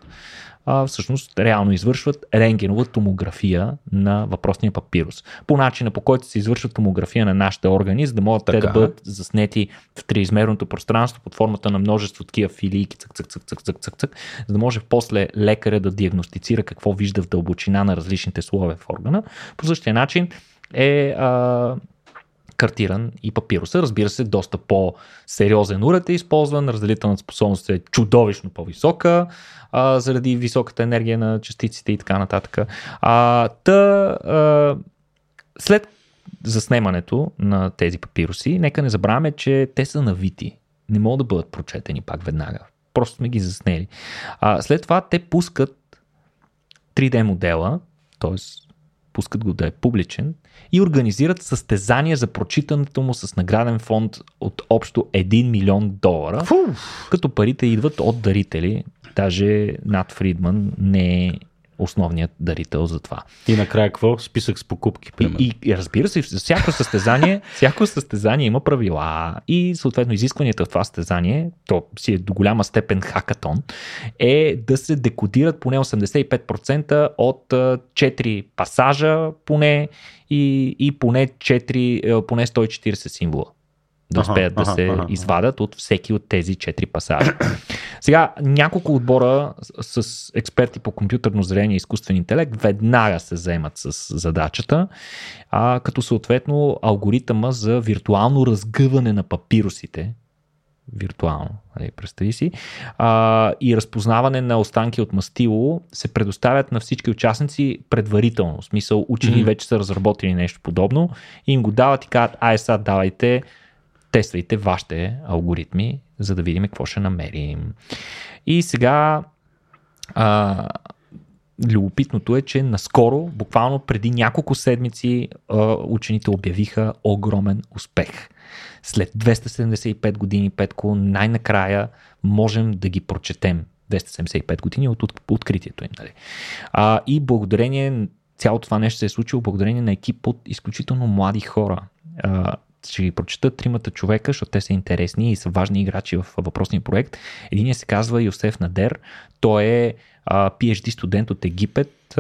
А, всъщност реално извършват рентгенова томография на въпросния папирус. По начина по който се извършва томография на нашите органи, за да могат те Така. да бъдат заснети в триизмерното пространство под формата на множество такива филийки, цък, цък, цък, цък, цък, цък, цък, за да може после лекаря да диагностицира какво вижда в дълбочина на различните слоеве в органа. По същия начин е а, картиран и папируса. Разбира се, доста по-сериозен уред е използван, разделителната способност е чудовищно по-висока, а, заради високата енергия на частиците и така нататък. А, та, а, след заснемането на тези папируси, нека не забравяме, че те са навити. Не могат да бъдат прочетени пак веднага. Просто сме ги заснели. А, след това те пускат 3D модела, т.е. пускат го да е публичен и организират състезания за прочитането му с награден фонд от общо 1 милион долара, като парите идват от дарители. Даже Нат Фридман не е основният дарител за това. И накрая какво? Списък с покупки, примерно. И, и, разбира се, всяко състезание, [LAUGHS] всяко състезание има правила и съответно изискванията в това състезание, то си е до голяма степен хакатон, е да се декодират поне 85% от 4 пасажа поне и, и поне, 4, поне 140 символа да успеят ага, да се ага, извадят от всеки от тези четири пасажа. Сега, няколко отбора с експерти по компютърно зрение и изкуствен интелект веднага се заемат с задачата, а, като съответно алгоритъма за виртуално разгъване на папирусите, виртуално, нали, представи си, а, и разпознаване на останки от мастило се предоставят на всички участници предварително. В смисъл, учени mm-hmm. вече са разработили нещо подобно и им го дават и казват, ай сега давайте тествайте вашите алгоритми, за да видим какво ще намерим. И сега а, любопитното е, че наскоро, буквално преди няколко седмици, учените обявиха огромен успех. След 275 години, Петко, най-накрая можем да ги прочетем. 275 години от, от откритието им. Нали? А, и благодарение, цялото това нещо се е случило благодарение на екип от изключително млади хора. А, ще ги прочета тримата човека, защото те са интересни и са важни играчи в въпросния проект. Единият се казва Йосеф Надер. Той е PhD студент от Египет,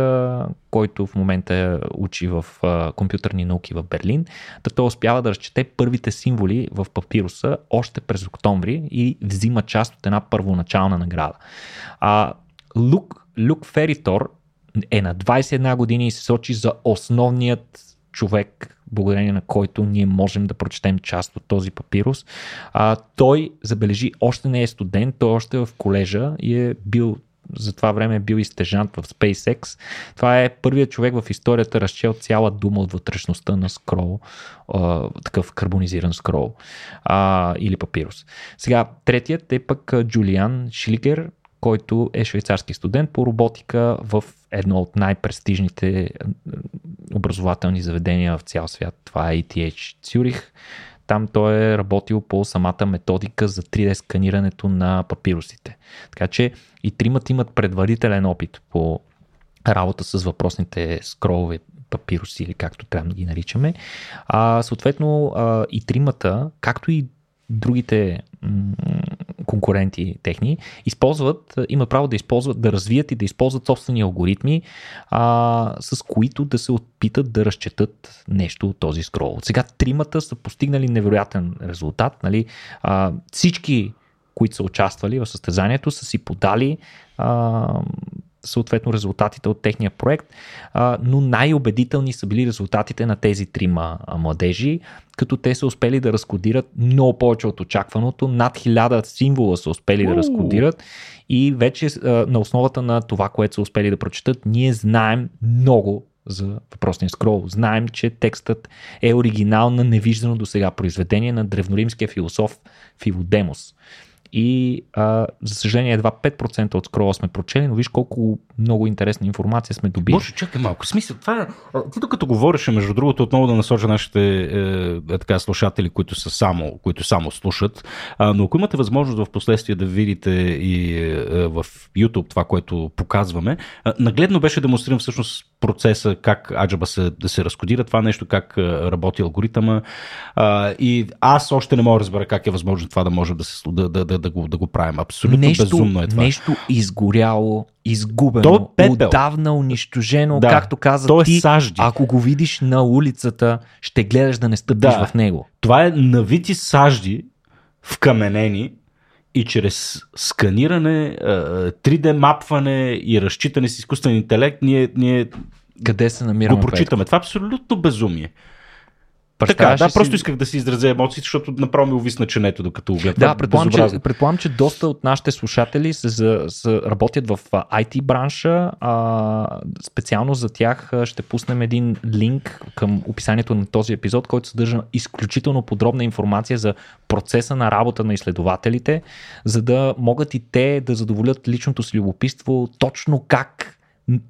който в момента учи в компютърни науки в Берлин. Да той успява да разчете първите символи в папируса още през октомври и взима част от една първоначална награда. А, Люк, Люк Феритор е на 21 години и се сочи за основният човек, благодарение на който ние можем да прочетем част от този папирус. А, той, забележи, още не е студент, той още е в колежа и е бил за това време е бил и стежант в SpaceX. Това е първият човек в историята разчел цяла дума от вътрешността на скрол, такъв карбонизиран скрол а, или папирус. Сега, третият е пък Джулиан Шлигер, който е швейцарски студент по роботика в едно от най-престижните образователни заведения в цял свят. Това е ETH Цюрих. Там той е работил по самата методика за 3D сканирането на папирусите. Така че и тримата имат предварителен опит по работа с въпросните скролове папируси или както трябва да ги наричаме. А, съответно и тримата, както и другите конкуренти техни, използват, имат право да използват, да развият и да използват собствени алгоритми, а, с които да се опитат да разчетат нещо от този скрол. Сега тримата са постигнали невероятен резултат. Нали? А, всички които са участвали в състезанието, са си подали а, съответно резултатите от техния проект, а, но най-убедителни са били резултатите на тези трима младежи, като те са успели да разкодират много повече от очакваното, над хиляда символа са успели да разкодират и вече а, на основата на това, което са успели да прочетат, ние знаем много за въпросния скрол. Знаем, че текстът е оригинал на невиждано до сега произведение на древноримския философ Филодемос и а, за съжаление едва 5% от скрола сме прочели, но виж колко много интересна информация сме добили. Може, чакай малко. Смисъл, това е... Ти докато говореше, между другото, отново да насоча нашите е, е, така, слушатели, които са само, които само слушат, а, но ако имате възможност в последствие да видите и е, в YouTube това, което показваме, нагледно беше демонстриран всъщност процеса, как аджаба се, да се разкодира това нещо, как работи алгоритъма. А, и аз още не мога да разбера как е възможно това да може да, се, да, да, да, да, го, да го правим. Абсолютно нещо, безумно е това. Нещо изгоряло, изгубено, То е отдавна унищожено, да, както каза то е ти, сажди. ако го видиш на улицата, ще гледаш да не стъпиш да, в него. Това е навити сажди, вкаменени, и чрез сканиране, 3D мапване и разчитане с изкуствен интелект, ние, ние къде се намираме? Го прочитаме. Това е абсолютно безумие. Така, да, си... просто исках да си изразя емоциите, защото направо ми увисна ченето, докато го гледам. Да, предполагам че, предполагам, че доста от нашите слушатели се, за, се работят в IT бранша. А, специално за тях ще пуснем един линк към описанието на този епизод, който съдържа изключително подробна информация за процеса на работа на изследователите, за да могат и те да задоволят личното си любопитство точно как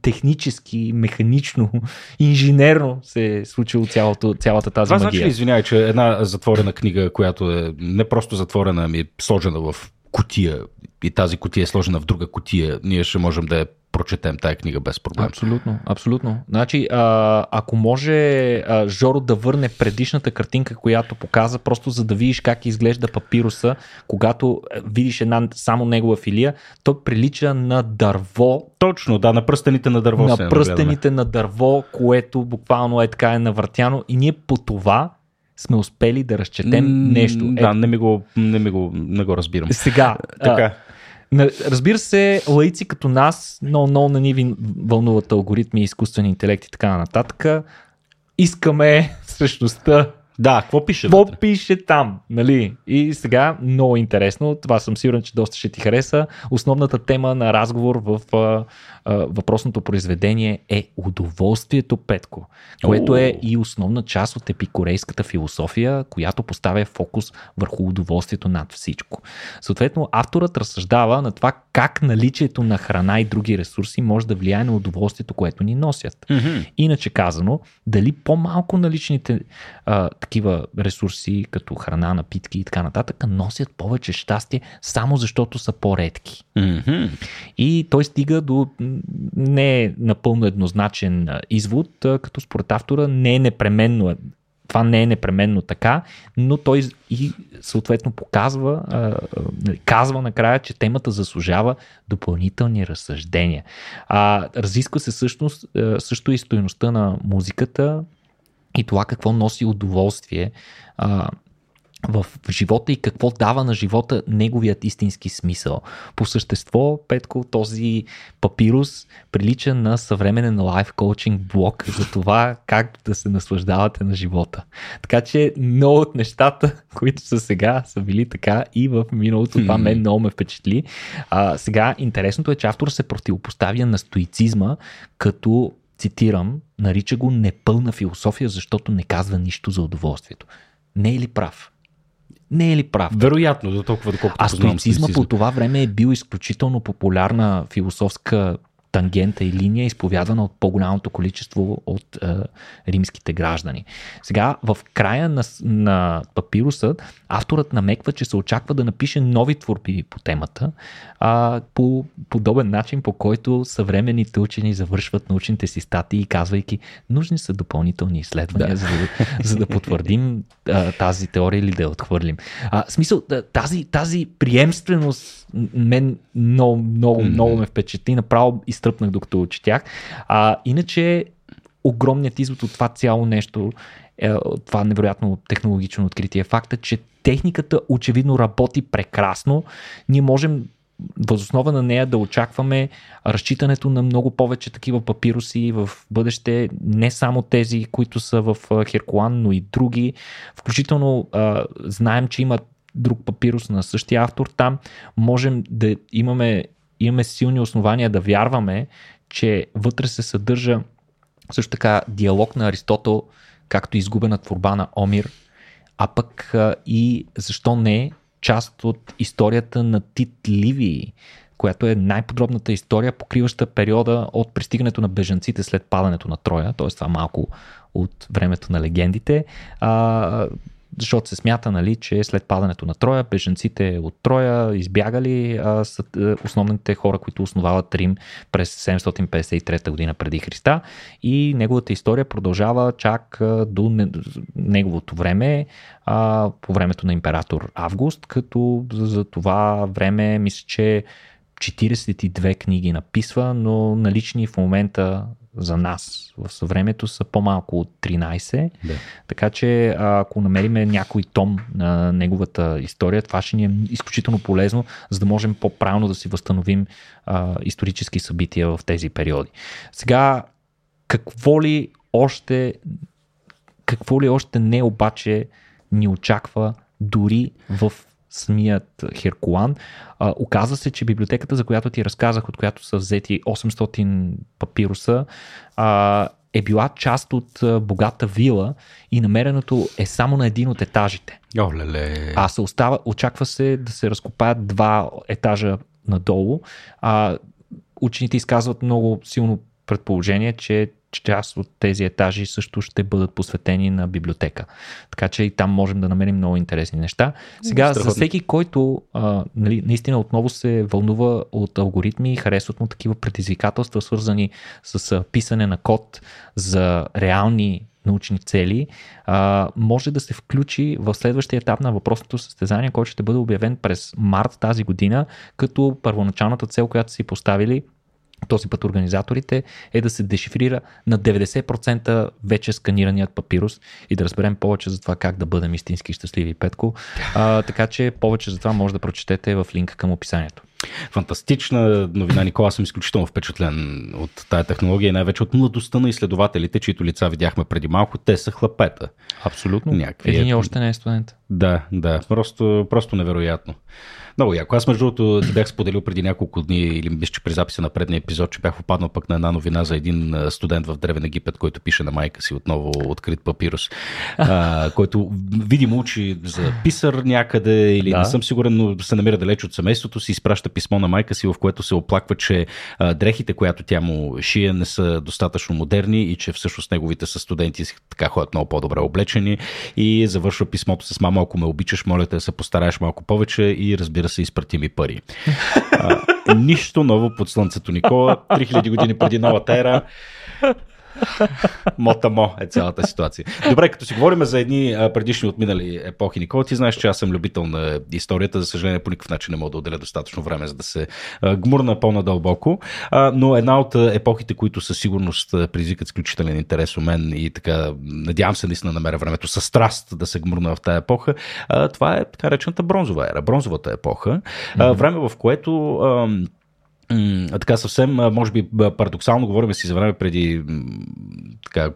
технически, механично, инженерно се е случило цялото, цялата тази Това магия. значи извинявай, че една затворена книга, която е не просто затворена, ами е сложена в котия и тази котия е сложена в друга котия, ние ще можем да я прочетем тая книга без проблем. Абсолютно, абсолютно. Значи, а, ако може а, Жоро да върне предишната картинка, която показа, просто за да видиш как изглежда папируса, когато видиш една само негова филия, то прилича на дърво. Точно, да, на пръстените на дърво. На пръстените на дърво, което буквално е така е навъртяно и ние по това сме успели да разчетем нещо. Да, е, не ми го, не ми го, не го разбирам. Сега, така. Разбира се, лаици като нас, но много на ни вълнуват алгоритми, изкуствен интелект и така нататък. Искаме [LAUGHS] всъщността да, какво пише? Какво пише там, нали? И сега, много интересно, това съм сигурен, че доста ще ти хареса. Основната тема на разговор в а, а, въпросното произведение е удоволствието, Петко, което е и основна част от епикорейската философия, която поставя фокус върху удоволствието над всичко. Съответно, авторът разсъждава на това как наличието на храна и други ресурси може да влияе на удоволствието, което ни носят. Mm-hmm. Иначе казано, дали по-малко наличните а, такива ресурси, като храна, напитки и така нататък, носят повече щастие, само защото са по-редки. Mm-hmm. И той стига до не е напълно еднозначен извод, като според автора не е непременно това не е непременно така, но той и съответно показва, казва накрая, че темата заслужава допълнителни разсъждения. А, разисква се всъщност също и стоеността на музиката и това какво носи удоволствие а, в живота и какво дава на живота неговият истински смисъл. По същество, Петко, този папирус прилича на съвременен лайф коучинг блок за това как да се наслаждавате на живота. Така че много от нещата, [LAUGHS] които са сега, са били така и в миналото. Това мен много ме впечатли. А, сега интересното е, че автор се противопоставя на стоицизма като цитирам, нарича го непълна философия, защото не казва нищо за удоволствието. Не е ли прав? Не е ли прав? Вероятно, до толкова доколкото А стоицизма по това време е бил изключително популярна философска тангента и линия, изповядана от по-голямото количество от е, римските граждани. Сега, в края на, на папируса, авторът намеква, че се очаква да напише нови творби по темата, а, по подобен начин, по който съвременните учени завършват научните си статии, казвайки, нужни са допълнителни изследвания, да. за, да, за да потвърдим а, тази теория или да я отхвърлим. А, смисъл, тази, тази приемственост мен много, много, много ме впечатли. Направо изтръпнах докато четях. А, иначе огромният извод от това цяло нещо, е, това невероятно технологично откритие, факта, че техниката очевидно работи прекрасно. Ние можем възоснова на нея да очакваме разчитането на много повече такива папируси в бъдеще, не само тези, които са в Херкулан, но и други. Включително знаем, че има друг папирус на същия автор там. Можем да имаме, имаме силни основания да вярваме, че вътре се съдържа също така диалог на Аристотел, както изгубена творба на Омир, а пък и защо не част от историята на Тит Ливий, която е най-подробната история, покриваща периода от пристигането на бежанците след падането на Троя, т.е. това малко от времето на легендите, защото се смята, нали, че след падането на Троя, беженците от Троя избягали а, са е, основните хора, които основават Рим през 753 година преди Христа. И неговата история продължава чак до неговото време, а, по времето на император Август, като за това време мисля, че 42 книги написва, но налични в момента за нас в съвремето са по-малко от 13. Да. Така че ако намериме някой том на неговата история, това ще ни е изключително полезно, за да можем по-правилно да си възстановим а, исторически събития в тези периоди. Сега, какво ли още какво ли още не обаче ни очаква дори в самият Херкулан. А, оказва се, че библиотеката, за която ти разказах, от която са взети 800 папируса, а, е била част от богата вила и намереното е само на един от етажите. О, леле. А се остава, очаква се да се разкопаят два етажа надолу. А, учените изказват много силно предположение, че част от тези етажи също ще бъдат посветени на библиотека. Така че и там можем да намерим много интересни неща. Сега, Страхотно. за всеки, който а, нали, наистина отново се вълнува от алгоритми и харесват му такива предизвикателства, свързани с а, писане на код за реални научни цели, а, може да се включи в следващия етап на въпросното състезание, който ще бъде обявен през март тази година, като първоначалната цел, която си поставили този път организаторите е да се дешифрира на 90% вече сканираният папирус и да разберем повече за това как да бъдем истински щастливи, Петко. А, така че повече за това може да прочетете в линка към описанието. Фантастична новина, Никола. Аз съм изключително впечатлен от тая технология и най-вече от младостта на изследователите, чието лица видяхме преди малко. Те са хлапета. Абсолютно. Някакви... Един още не е студент. Да, да. Просто, просто невероятно. Много яко. Аз, между другото, бях споделил преди няколко дни, или мисля, че при записа на предния епизод, че бях попаднал пък на една новина за един студент в Древен Египет, който пише на майка си отново открит папирус, а, [LAUGHS] който видимо учи за писар някъде, или да. не съм сигурен, но се намира далеч от семейството си, изпраща писмо на майка си, в което се оплаква, че а, дрехите, която тя му шие, не са достатъчно модерни и че всъщност неговите са студенти така ходят много по-добре облечени и завършва писмото с мама, ако ме обичаш, моля те да се постараеш малко повече и разбира се, изпрати ми пари. А, нищо ново под слънцето, Никола. 3000 години преди новата ера. Мотамо е цялата ситуация. Добре, като си говорим за едни предишни отминали епохи, Никола, ти знаеш, че аз съм любител на историята. За съжаление, по никакъв начин не мога да отделя достатъчно време, за да се гмурна по-надълбоко. Но една от епохите, които със сигурност предизвикат изключителен интерес у мен и така, надявам се наистина намеря времето със страст да се гмурна в тази епоха, това е така речената бронзова ера, бронзовата епоха. Време, в което така съвсем, може би парадоксално говорим си за време преди така,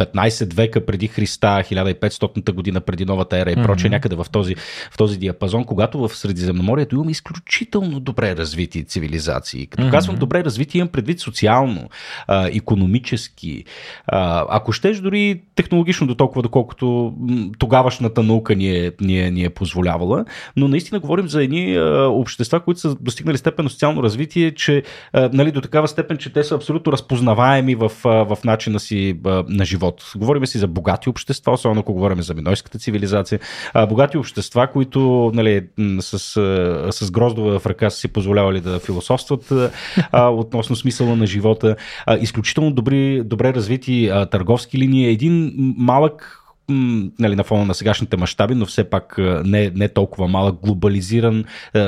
15 века преди Христа, 1500 година преди новата ера и mm-hmm. прочее, някъде в този, в този диапазон, когато в Средиземноморието имаме изключително добре развити цивилизации. Като mm-hmm. казвам добре развити, имам предвид социално, а, економически, а, ако щеш дори технологично до толкова, доколкото тогавашната наука ни е, ни, е, ни е позволявала, но наистина говорим за едни а, общества, които са достигнали степен на социално развитие, че а, нали, до такава степен, че те са абсолютно разпознаваеми в, а, в начина си а, на живот живот. Говорим си за богати общества, особено ако говорим за минойската цивилизация. Богати общества, които нали, с, с гроздова в ръка са си позволявали да философстват относно смисъла на живота. Изключително добри, добре развити търговски линии. Един малък нали, на фона на сегашните мащаби, но все пак не, не толкова малък глобализиран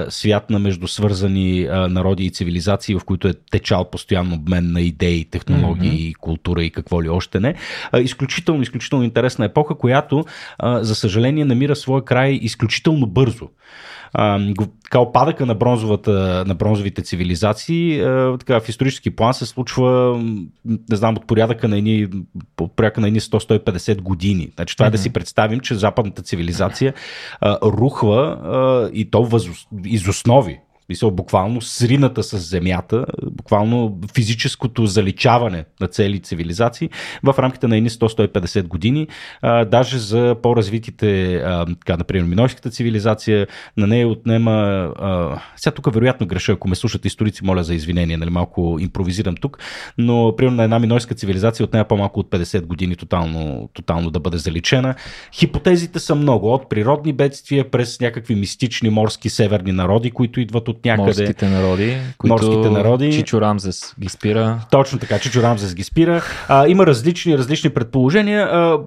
свят на междусвързани народи и цивилизации, в които е течал постоянно обмен на идеи, технологии, mm-hmm. култура и какво ли още не. Изключително, изключително интересна епоха, която, за съжаление, намира своя край изключително бързо а, така, опадъка на, бронзовата, на бронзовите цивилизации а, така, в исторически план се случва, не знам, от порядъка на едни, от порядъка на едни 100-150 години. Значи това mm-hmm. е да си представим, че западната цивилизация а, рухва а, и то въз, из основи смисъл, буквално срината с земята, буквално физическото заличаване на цели цивилизации в рамките на едни 100-150 години. А, даже за по-развитите, а, така, например, Минойската цивилизация, на нея отнема. А, сега тук вероятно греша, ако ме слушат историци, моля за извинение, нали, малко импровизирам тук, но примерно на една Минойска цивилизация отнема по-малко от 50 години тотално, тотално да бъде заличена. Хипотезите са много, от природни бедствия през някакви мистични морски северни народи, които идват от някъде. Морските народи, които морските народи. Чичо Рамзес ги спира. Точно така, Чичо Рамзес ги спира. А, има различни, различни предположения. А,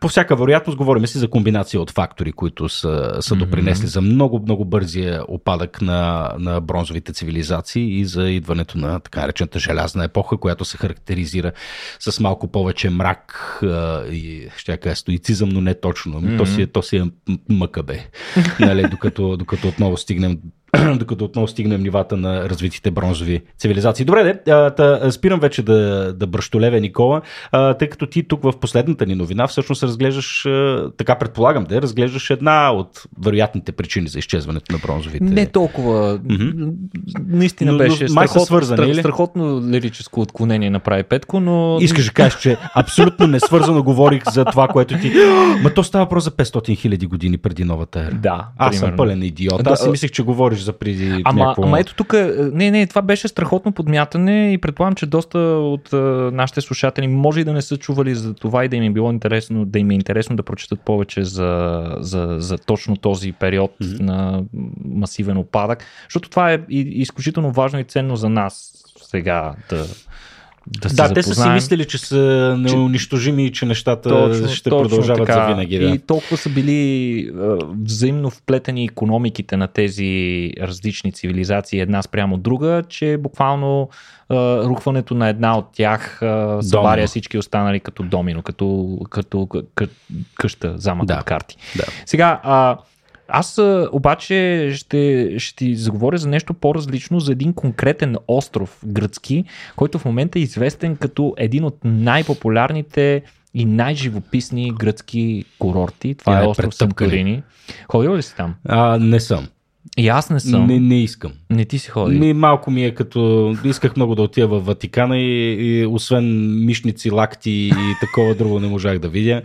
по всяка вероятност говорим си за комбинация от фактори, които са, са допринесли mm-hmm. за много, много бързия опадък на, на бронзовите цивилизации и за идването на така речената желязна епоха, която се характеризира с малко повече мрак а, и ще кажа стоицизъм, но не точно. Mm-hmm. То, си, е, то си е мъкабе. [LAUGHS] нали, докато, докато отново стигнем [CLEARS THROAT] докато отново стигнем нивата на развитите бронзови цивилизации. Добре, де, а, та, спирам вече да, да бръщолевя Никола, а, тъй като ти тук в последната ни новина всъщност разглеждаш, а, така предполагам, да разглеждаш една от вероятните причини за изчезването на бронзовите. Не толкова. Mm-hmm. Наистина но, беше но, страхотно, свързани, страх, страхотно лирическо отклонение направи Петко, но... Искаш да кажеш, че абсолютно несвързано говорих за това, което ти... [GASPS] Ма то става просто за 500 хиляди години преди новата ера. Да, Аз примерно. съм пълен идиот. Аз си мислех, че говориш за преди Ама, някакво... ама ето тук, не, не, това беше страхотно подмятане и предполагам, че доста от а, нашите слушатели може и да не са чували за това и да им е било интересно, да им е интересно да прочитат повече за, за, за точно този период mm-hmm. на масивен опадък, защото това е изключително важно и ценно за нас сега да, да се Да, те са си мислили, че са неунищожими и че нещата ще продължават така. за винаги. Да. И толкова са били а, взаимно вплетени економиките на тези различни цивилизации една спрямо друга, че буквално а, рухването на една от тях а, събаря всички останали като домино, като, като къ, къща замък Да. от карти. Да. Сега, а, аз а, обаче ще, ще ти заговоря за нещо по-различно, за един конкретен остров гръцки, който в момента е известен като един от най-популярните и най-живописни гръцки курорти. Това Я е ме остров. Санторини. Ходил ли си там? А, не съм. И аз не съм. Не, Не, не искам. не ти си ходил. Ми, малко ми е като... Исках много да отида в Ватикана и, и освен мишници, лакти и такова друго не можах да видя.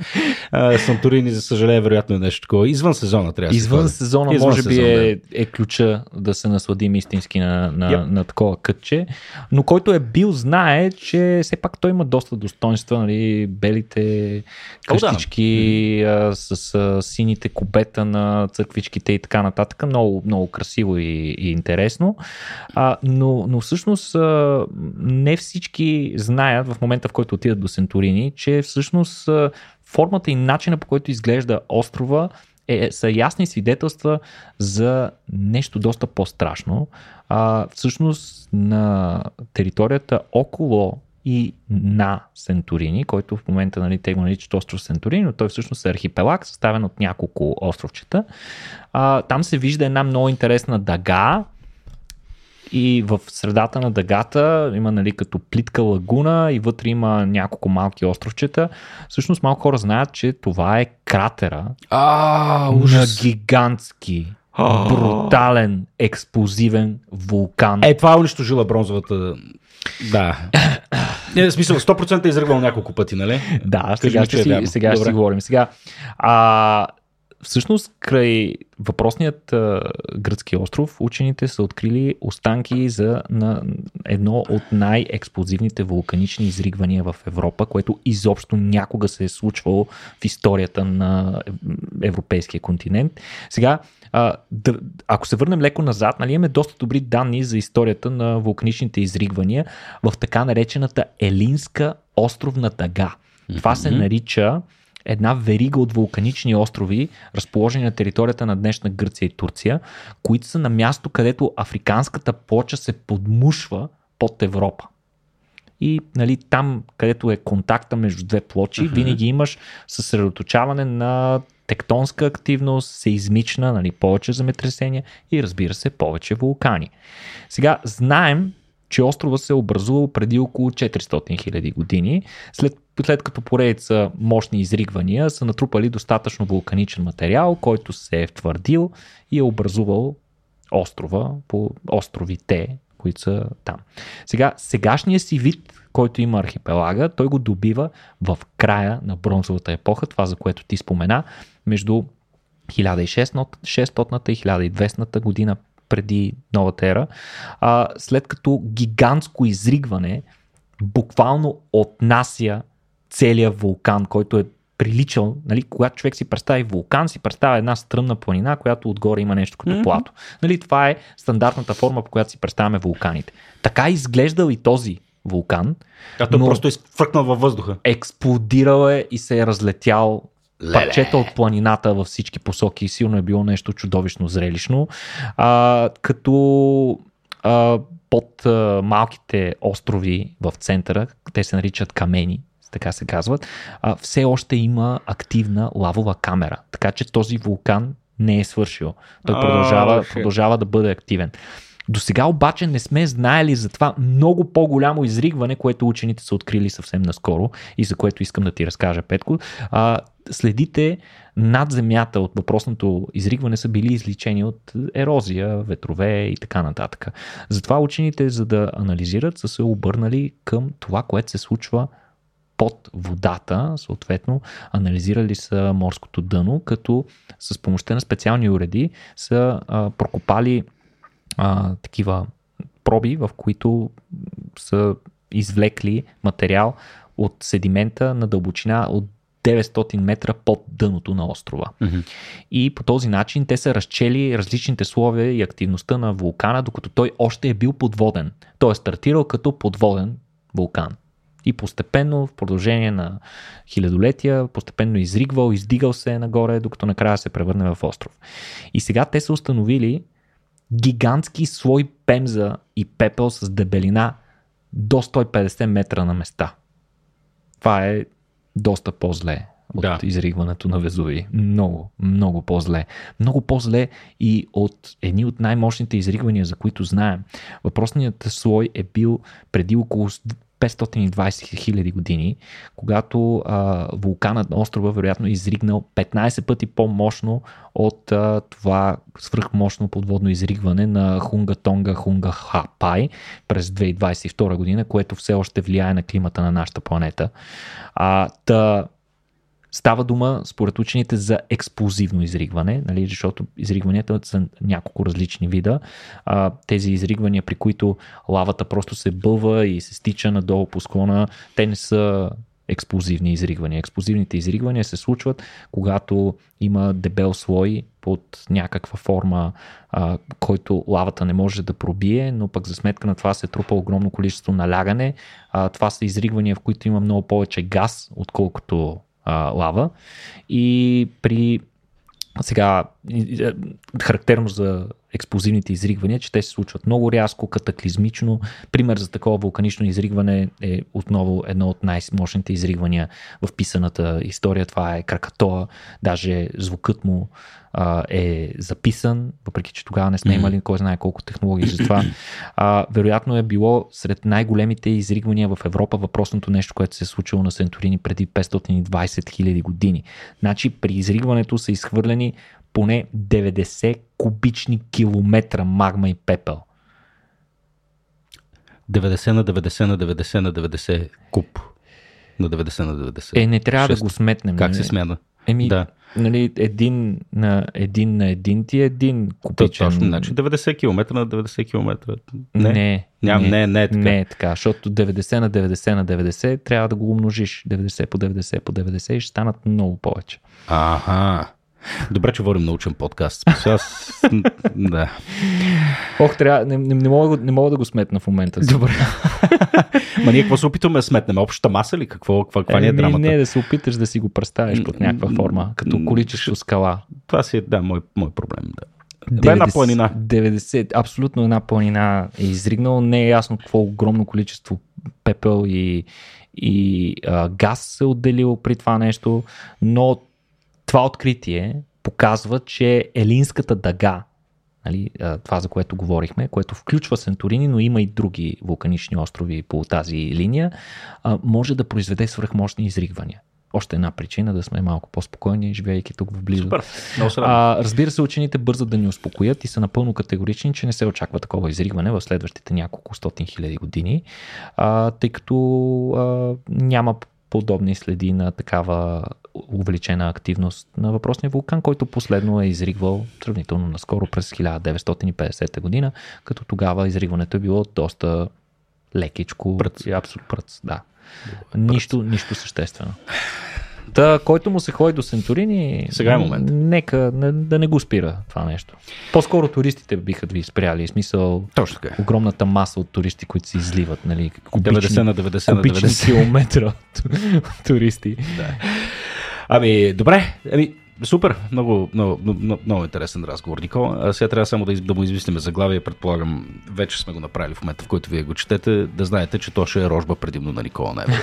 А, Санторини, за съжаление, вероятно е нещо такова. Извън сезона трябва да се Извън ходи. сезона, Извън може би сезон, е, е ключа да се насладим истински на, на, Yep. на такова кътче. Но който е бил, знае, че все пак той има доста достоинства, нали, белите О, да. къщички а, с а, сините кубета на църквичките и така нататък. Много, много красиво и, и интересно. А, но, но всъщност а, не всички знаят в момента, в който отидат до Сенторини, че всъщност а, формата и начина по който изглежда острова е, са ясни свидетелства за нещо доста по-страшно. А, всъщност на територията около и на Сенторини, който в момента нали, те го наричат остров Сенторини, но той всъщност е архипелаг, съставен от няколко островчета. А, там се вижда една много интересна дъга, и в средата на дъгата има нали, като плитка лагуна и вътре има няколко малки островчета. Всъщност малко хора знаят, че това е кратера А, на гигантски, брутален, експлозивен вулкан. Е, това е унищожила бронзовата... Да. Не, в смисъл, 100% е изръгвал няколко пъти, нали? Да, Кажи сега, ще е си, сега ще си говорим. Сега, а, всъщност, край въпросният а, гръцки остров, учените са открили останки за на едно от най-експлозивните вулканични изригвания в Европа, което изобщо някога се е случвало в историята на европейския континент. Сега, а, да, ако се върнем леко назад, нали, имаме доста добри данни за историята на вулканичните изригвания в така наречената Елинска островна дъга. Това се нарича една верига от вулканични острови, разположени на територията на днешна Гърция и Турция, които са на място, където африканската плоча се подмушва под Европа. И нали, там, където е контакта между две плочи, uh-huh. винаги имаш съсредоточаване на тектонска активност, сеизмична, нали, повече земетресения и разбира се повече вулкани. Сега знаем, че острова се е образувал преди около 400 000 години, след, след като поредица мощни изригвания са натрупали достатъчно вулканичен материал, който се е втвърдил и е образувал острова по островите, които са там. Сега, сегашния си вид, който има архипелага, той го добива в края на бронзовата епоха, това за което ти спомена, между 1600 и 1200 година преди новата ера, а, след като гигантско изригване буквално отнася целият вулкан, който е приличал, нали, когато човек си представи вулкан, си представя една стръмна планина, която отгоре има нещо като mm-hmm. плато. Нали, това е стандартната форма, по която си представяме вулканите. Така е изглеждал и този вулкан. А той Но- просто е фръкнал във въздуха. Експлодирал е и се е разлетял парчета от планината във всички посоки. Силно е било нещо чудовищно зрелищно. А, като а, под а, малките острови в центъра, те се наричат камени, така се казват, а, все още има активна лавова камера. Така че този вулкан не е свършил. Той А, продължава, shit. продължава да бъде активен. До сега обаче не сме знаели за това много по-голямо изригване, което учените са открили съвсем наскоро и за което искам да ти разкажа, Петко. А, следите над земята от въпросното изригване са били изличени от ерозия, ветрове и така нататък. Затова учените, за да анализират, са се обърнали към това, което се случва под водата, съответно, анализирали са морското дъно, като с помощта на специални уреди са а, прокопали а, такива проби, в които са извлекли материал от седимента на дълбочина от 900 метра под дъното на острова. Мгм. И по този начин те са разчели различните слове и активността на вулкана, докато той още е бил подводен. Той е стартирал като подводен вулкан. И постепенно, в продължение на хилядолетия, постепенно изригвал, издигал се нагоре, докато накрая се превърне в остров. И сега те са установили гигантски слой пемза и пепел с дебелина до 150 метра на места. Това е доста по-зле от да. изригването на Везуви. Много, много по-зле. Много по-зле и от едни от най-мощните изригвания, за които знаем. Въпросният слой е бил преди около 520 хиляди години, когато а, вулканът на острова вероятно е изригнал 15 пъти по-мощно от а, това свръхмощно подводно изригване на Хунга Тонга Хунга Хапай през 2022 година, което все още влияе на климата на нашата планета. А, та, Става дума, според учените, за експлозивно изригване, нали, защото изригванията са няколко различни вида. А, тези изригвания, при които лавата просто се бълва и се стича надолу по склона, те не са експлозивни изригвания. Експлозивните изригвания се случват, когато има дебел слой под някаква форма, а, който лавата не може да пробие, но пък за сметка на това се трупа огромно количество налягане. А, това са изригвания, в които има много повече газ, отколкото лава. И при сега, и- и- е, характерно за експлозивните изригвания, че те се случват много рязко, катаклизмично. Пример за такова вулканично изригване е отново едно от най-мощните изригвания в писаната история. Това е Кракатоа. Даже звукът му а, е записан, въпреки че тогава не сме имали кой знае колко технологии за това. А, вероятно е било сред най-големите изригвания в Европа въпросното нещо, което се е случило на Сентурини преди 520 хиляди години. Значи при изригването са изхвърлени поне 90 кубични километра магма и пепел. 90 на 90 на 90 на 90 куб. На 90 на 90. Е, не трябва Шест. да го сметнем. Как се смята? Еми, Да. нали, един на един на един ти е един То, кубичен. точно, значи 90 км на 90 км. Не, Не. не, Ням, не, не е така. Не е така, защото 90 на 90 на 90 трябва да го умножиш 90 по 90 по 90 и ще станат много повече. Аха. Добре, че водим научен подкаст. Аз... [LAUGHS] да. Ох, трябва, не, не, не, мога, не мога да го сметна в момента. Добре. [LAUGHS] Ма ние какво се опитваме да сметнем? Общата маса ли? Какво, каква, каква ни е Еми, драмата? Не, да се опиташ да си го представиш под някаква форма, като М, количество скала. Това си е, да, мой, мой проблем. Да. Бе една 90 планина. 90, абсолютно една планина е изригнал. Не е ясно какво огромно количество пепел и, и а, газ се е отделил при това нещо, но това откритие показва, че Елинската дъга, нали, това за което говорихме, което включва Сенторини, но има и други вулканични острови по тази линия, може да произведе свръхмощни изригвания. Още една причина да сме малко по-спокойни, живеейки тук в близо. Супер. Много се радвам. А, разбира се, учените бързат да ни успокоят и са напълно категорични, че не се очаква такова изригване в следващите няколко стотин хиляди години, а, тъй като а, няма подобни следи на такава увеличена активност на въпросния вулкан, който последно е изригвал сравнително наскоро през 1950 година, като тогава изригването е било доста лекичко. Пръц. И абсолютно пръц, да. Нищо, нищо съществено. Та, който му се ходи до Сенторини, Сега е момент. Нека не, да не го спира това нещо. По-скоро туристите биха ви спряли. В смисъл, Точно така. е. огромната маса от туристи, които се изливат, нали? 90 на 90 на кубични 90. километра [LAUGHS] туристи. Ами, добре. Ами, супер. Много, много, много, много интересен разговор, Никола. А сега трябва само да, из, да му измислиме заглавие. Предполагам, вече сме го направили в момента, в който вие го четете. Да знаете, че то ще е рожба предимно на Никола Нева. [LAUGHS]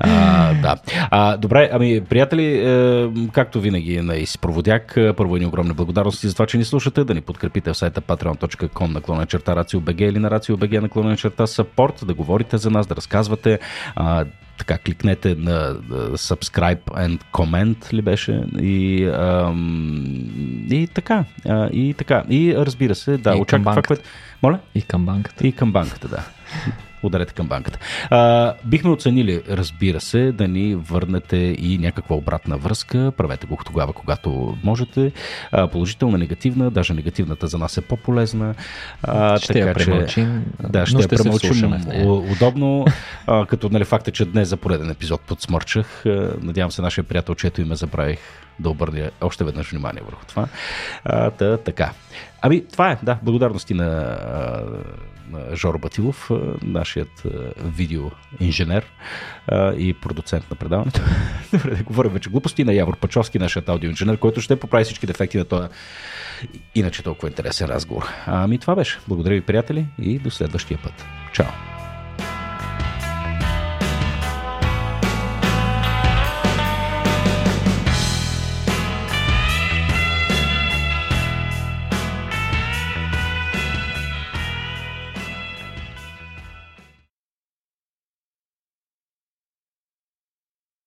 а, да. А, добре, ами, приятели, е, както винаги на изпроводяк, е, първо едни огромни благодарности за това, че ни слушате. Да ни подкрепите в сайта patreon.com наклона черта RACIO.BG или на RACIO.BG наклона черта support, да говорите за нас, да разказвате. А, така, кликнете на subscribe and comment ли беше и, ам, и така, и така. И разбира се, да, И към очаква това, което... Моля? И към банката. И към банката, да. Ударете към банката. А, бихме оценили, разбира се, да ни върнете и някаква обратна връзка. Правете го тогава, когато можете. А, положителна, негативна, даже негативната за нас е по-полезна. А, ще така, я премълчим. Че, да, ще, ще я премълчим удобно. А, като нали, факта, че днес за пореден епизод подсмърчах. Надявам се, нашия приятел, чето име забравих да обърне още веднъж внимание върху това. А, та, така. Ами, това е, да, благодарности на Жоро Батилов, нашият видеоинженер и продуцент на предаването. [LAUGHS] Добре, да говорим вече глупости на Явор Пачовски, нашият аудиоинженер, който ще поправи всички дефекти на този иначе толкова интересен разговор. Ами това беше. Благодаря ви, приятели, и до следващия път. Чао!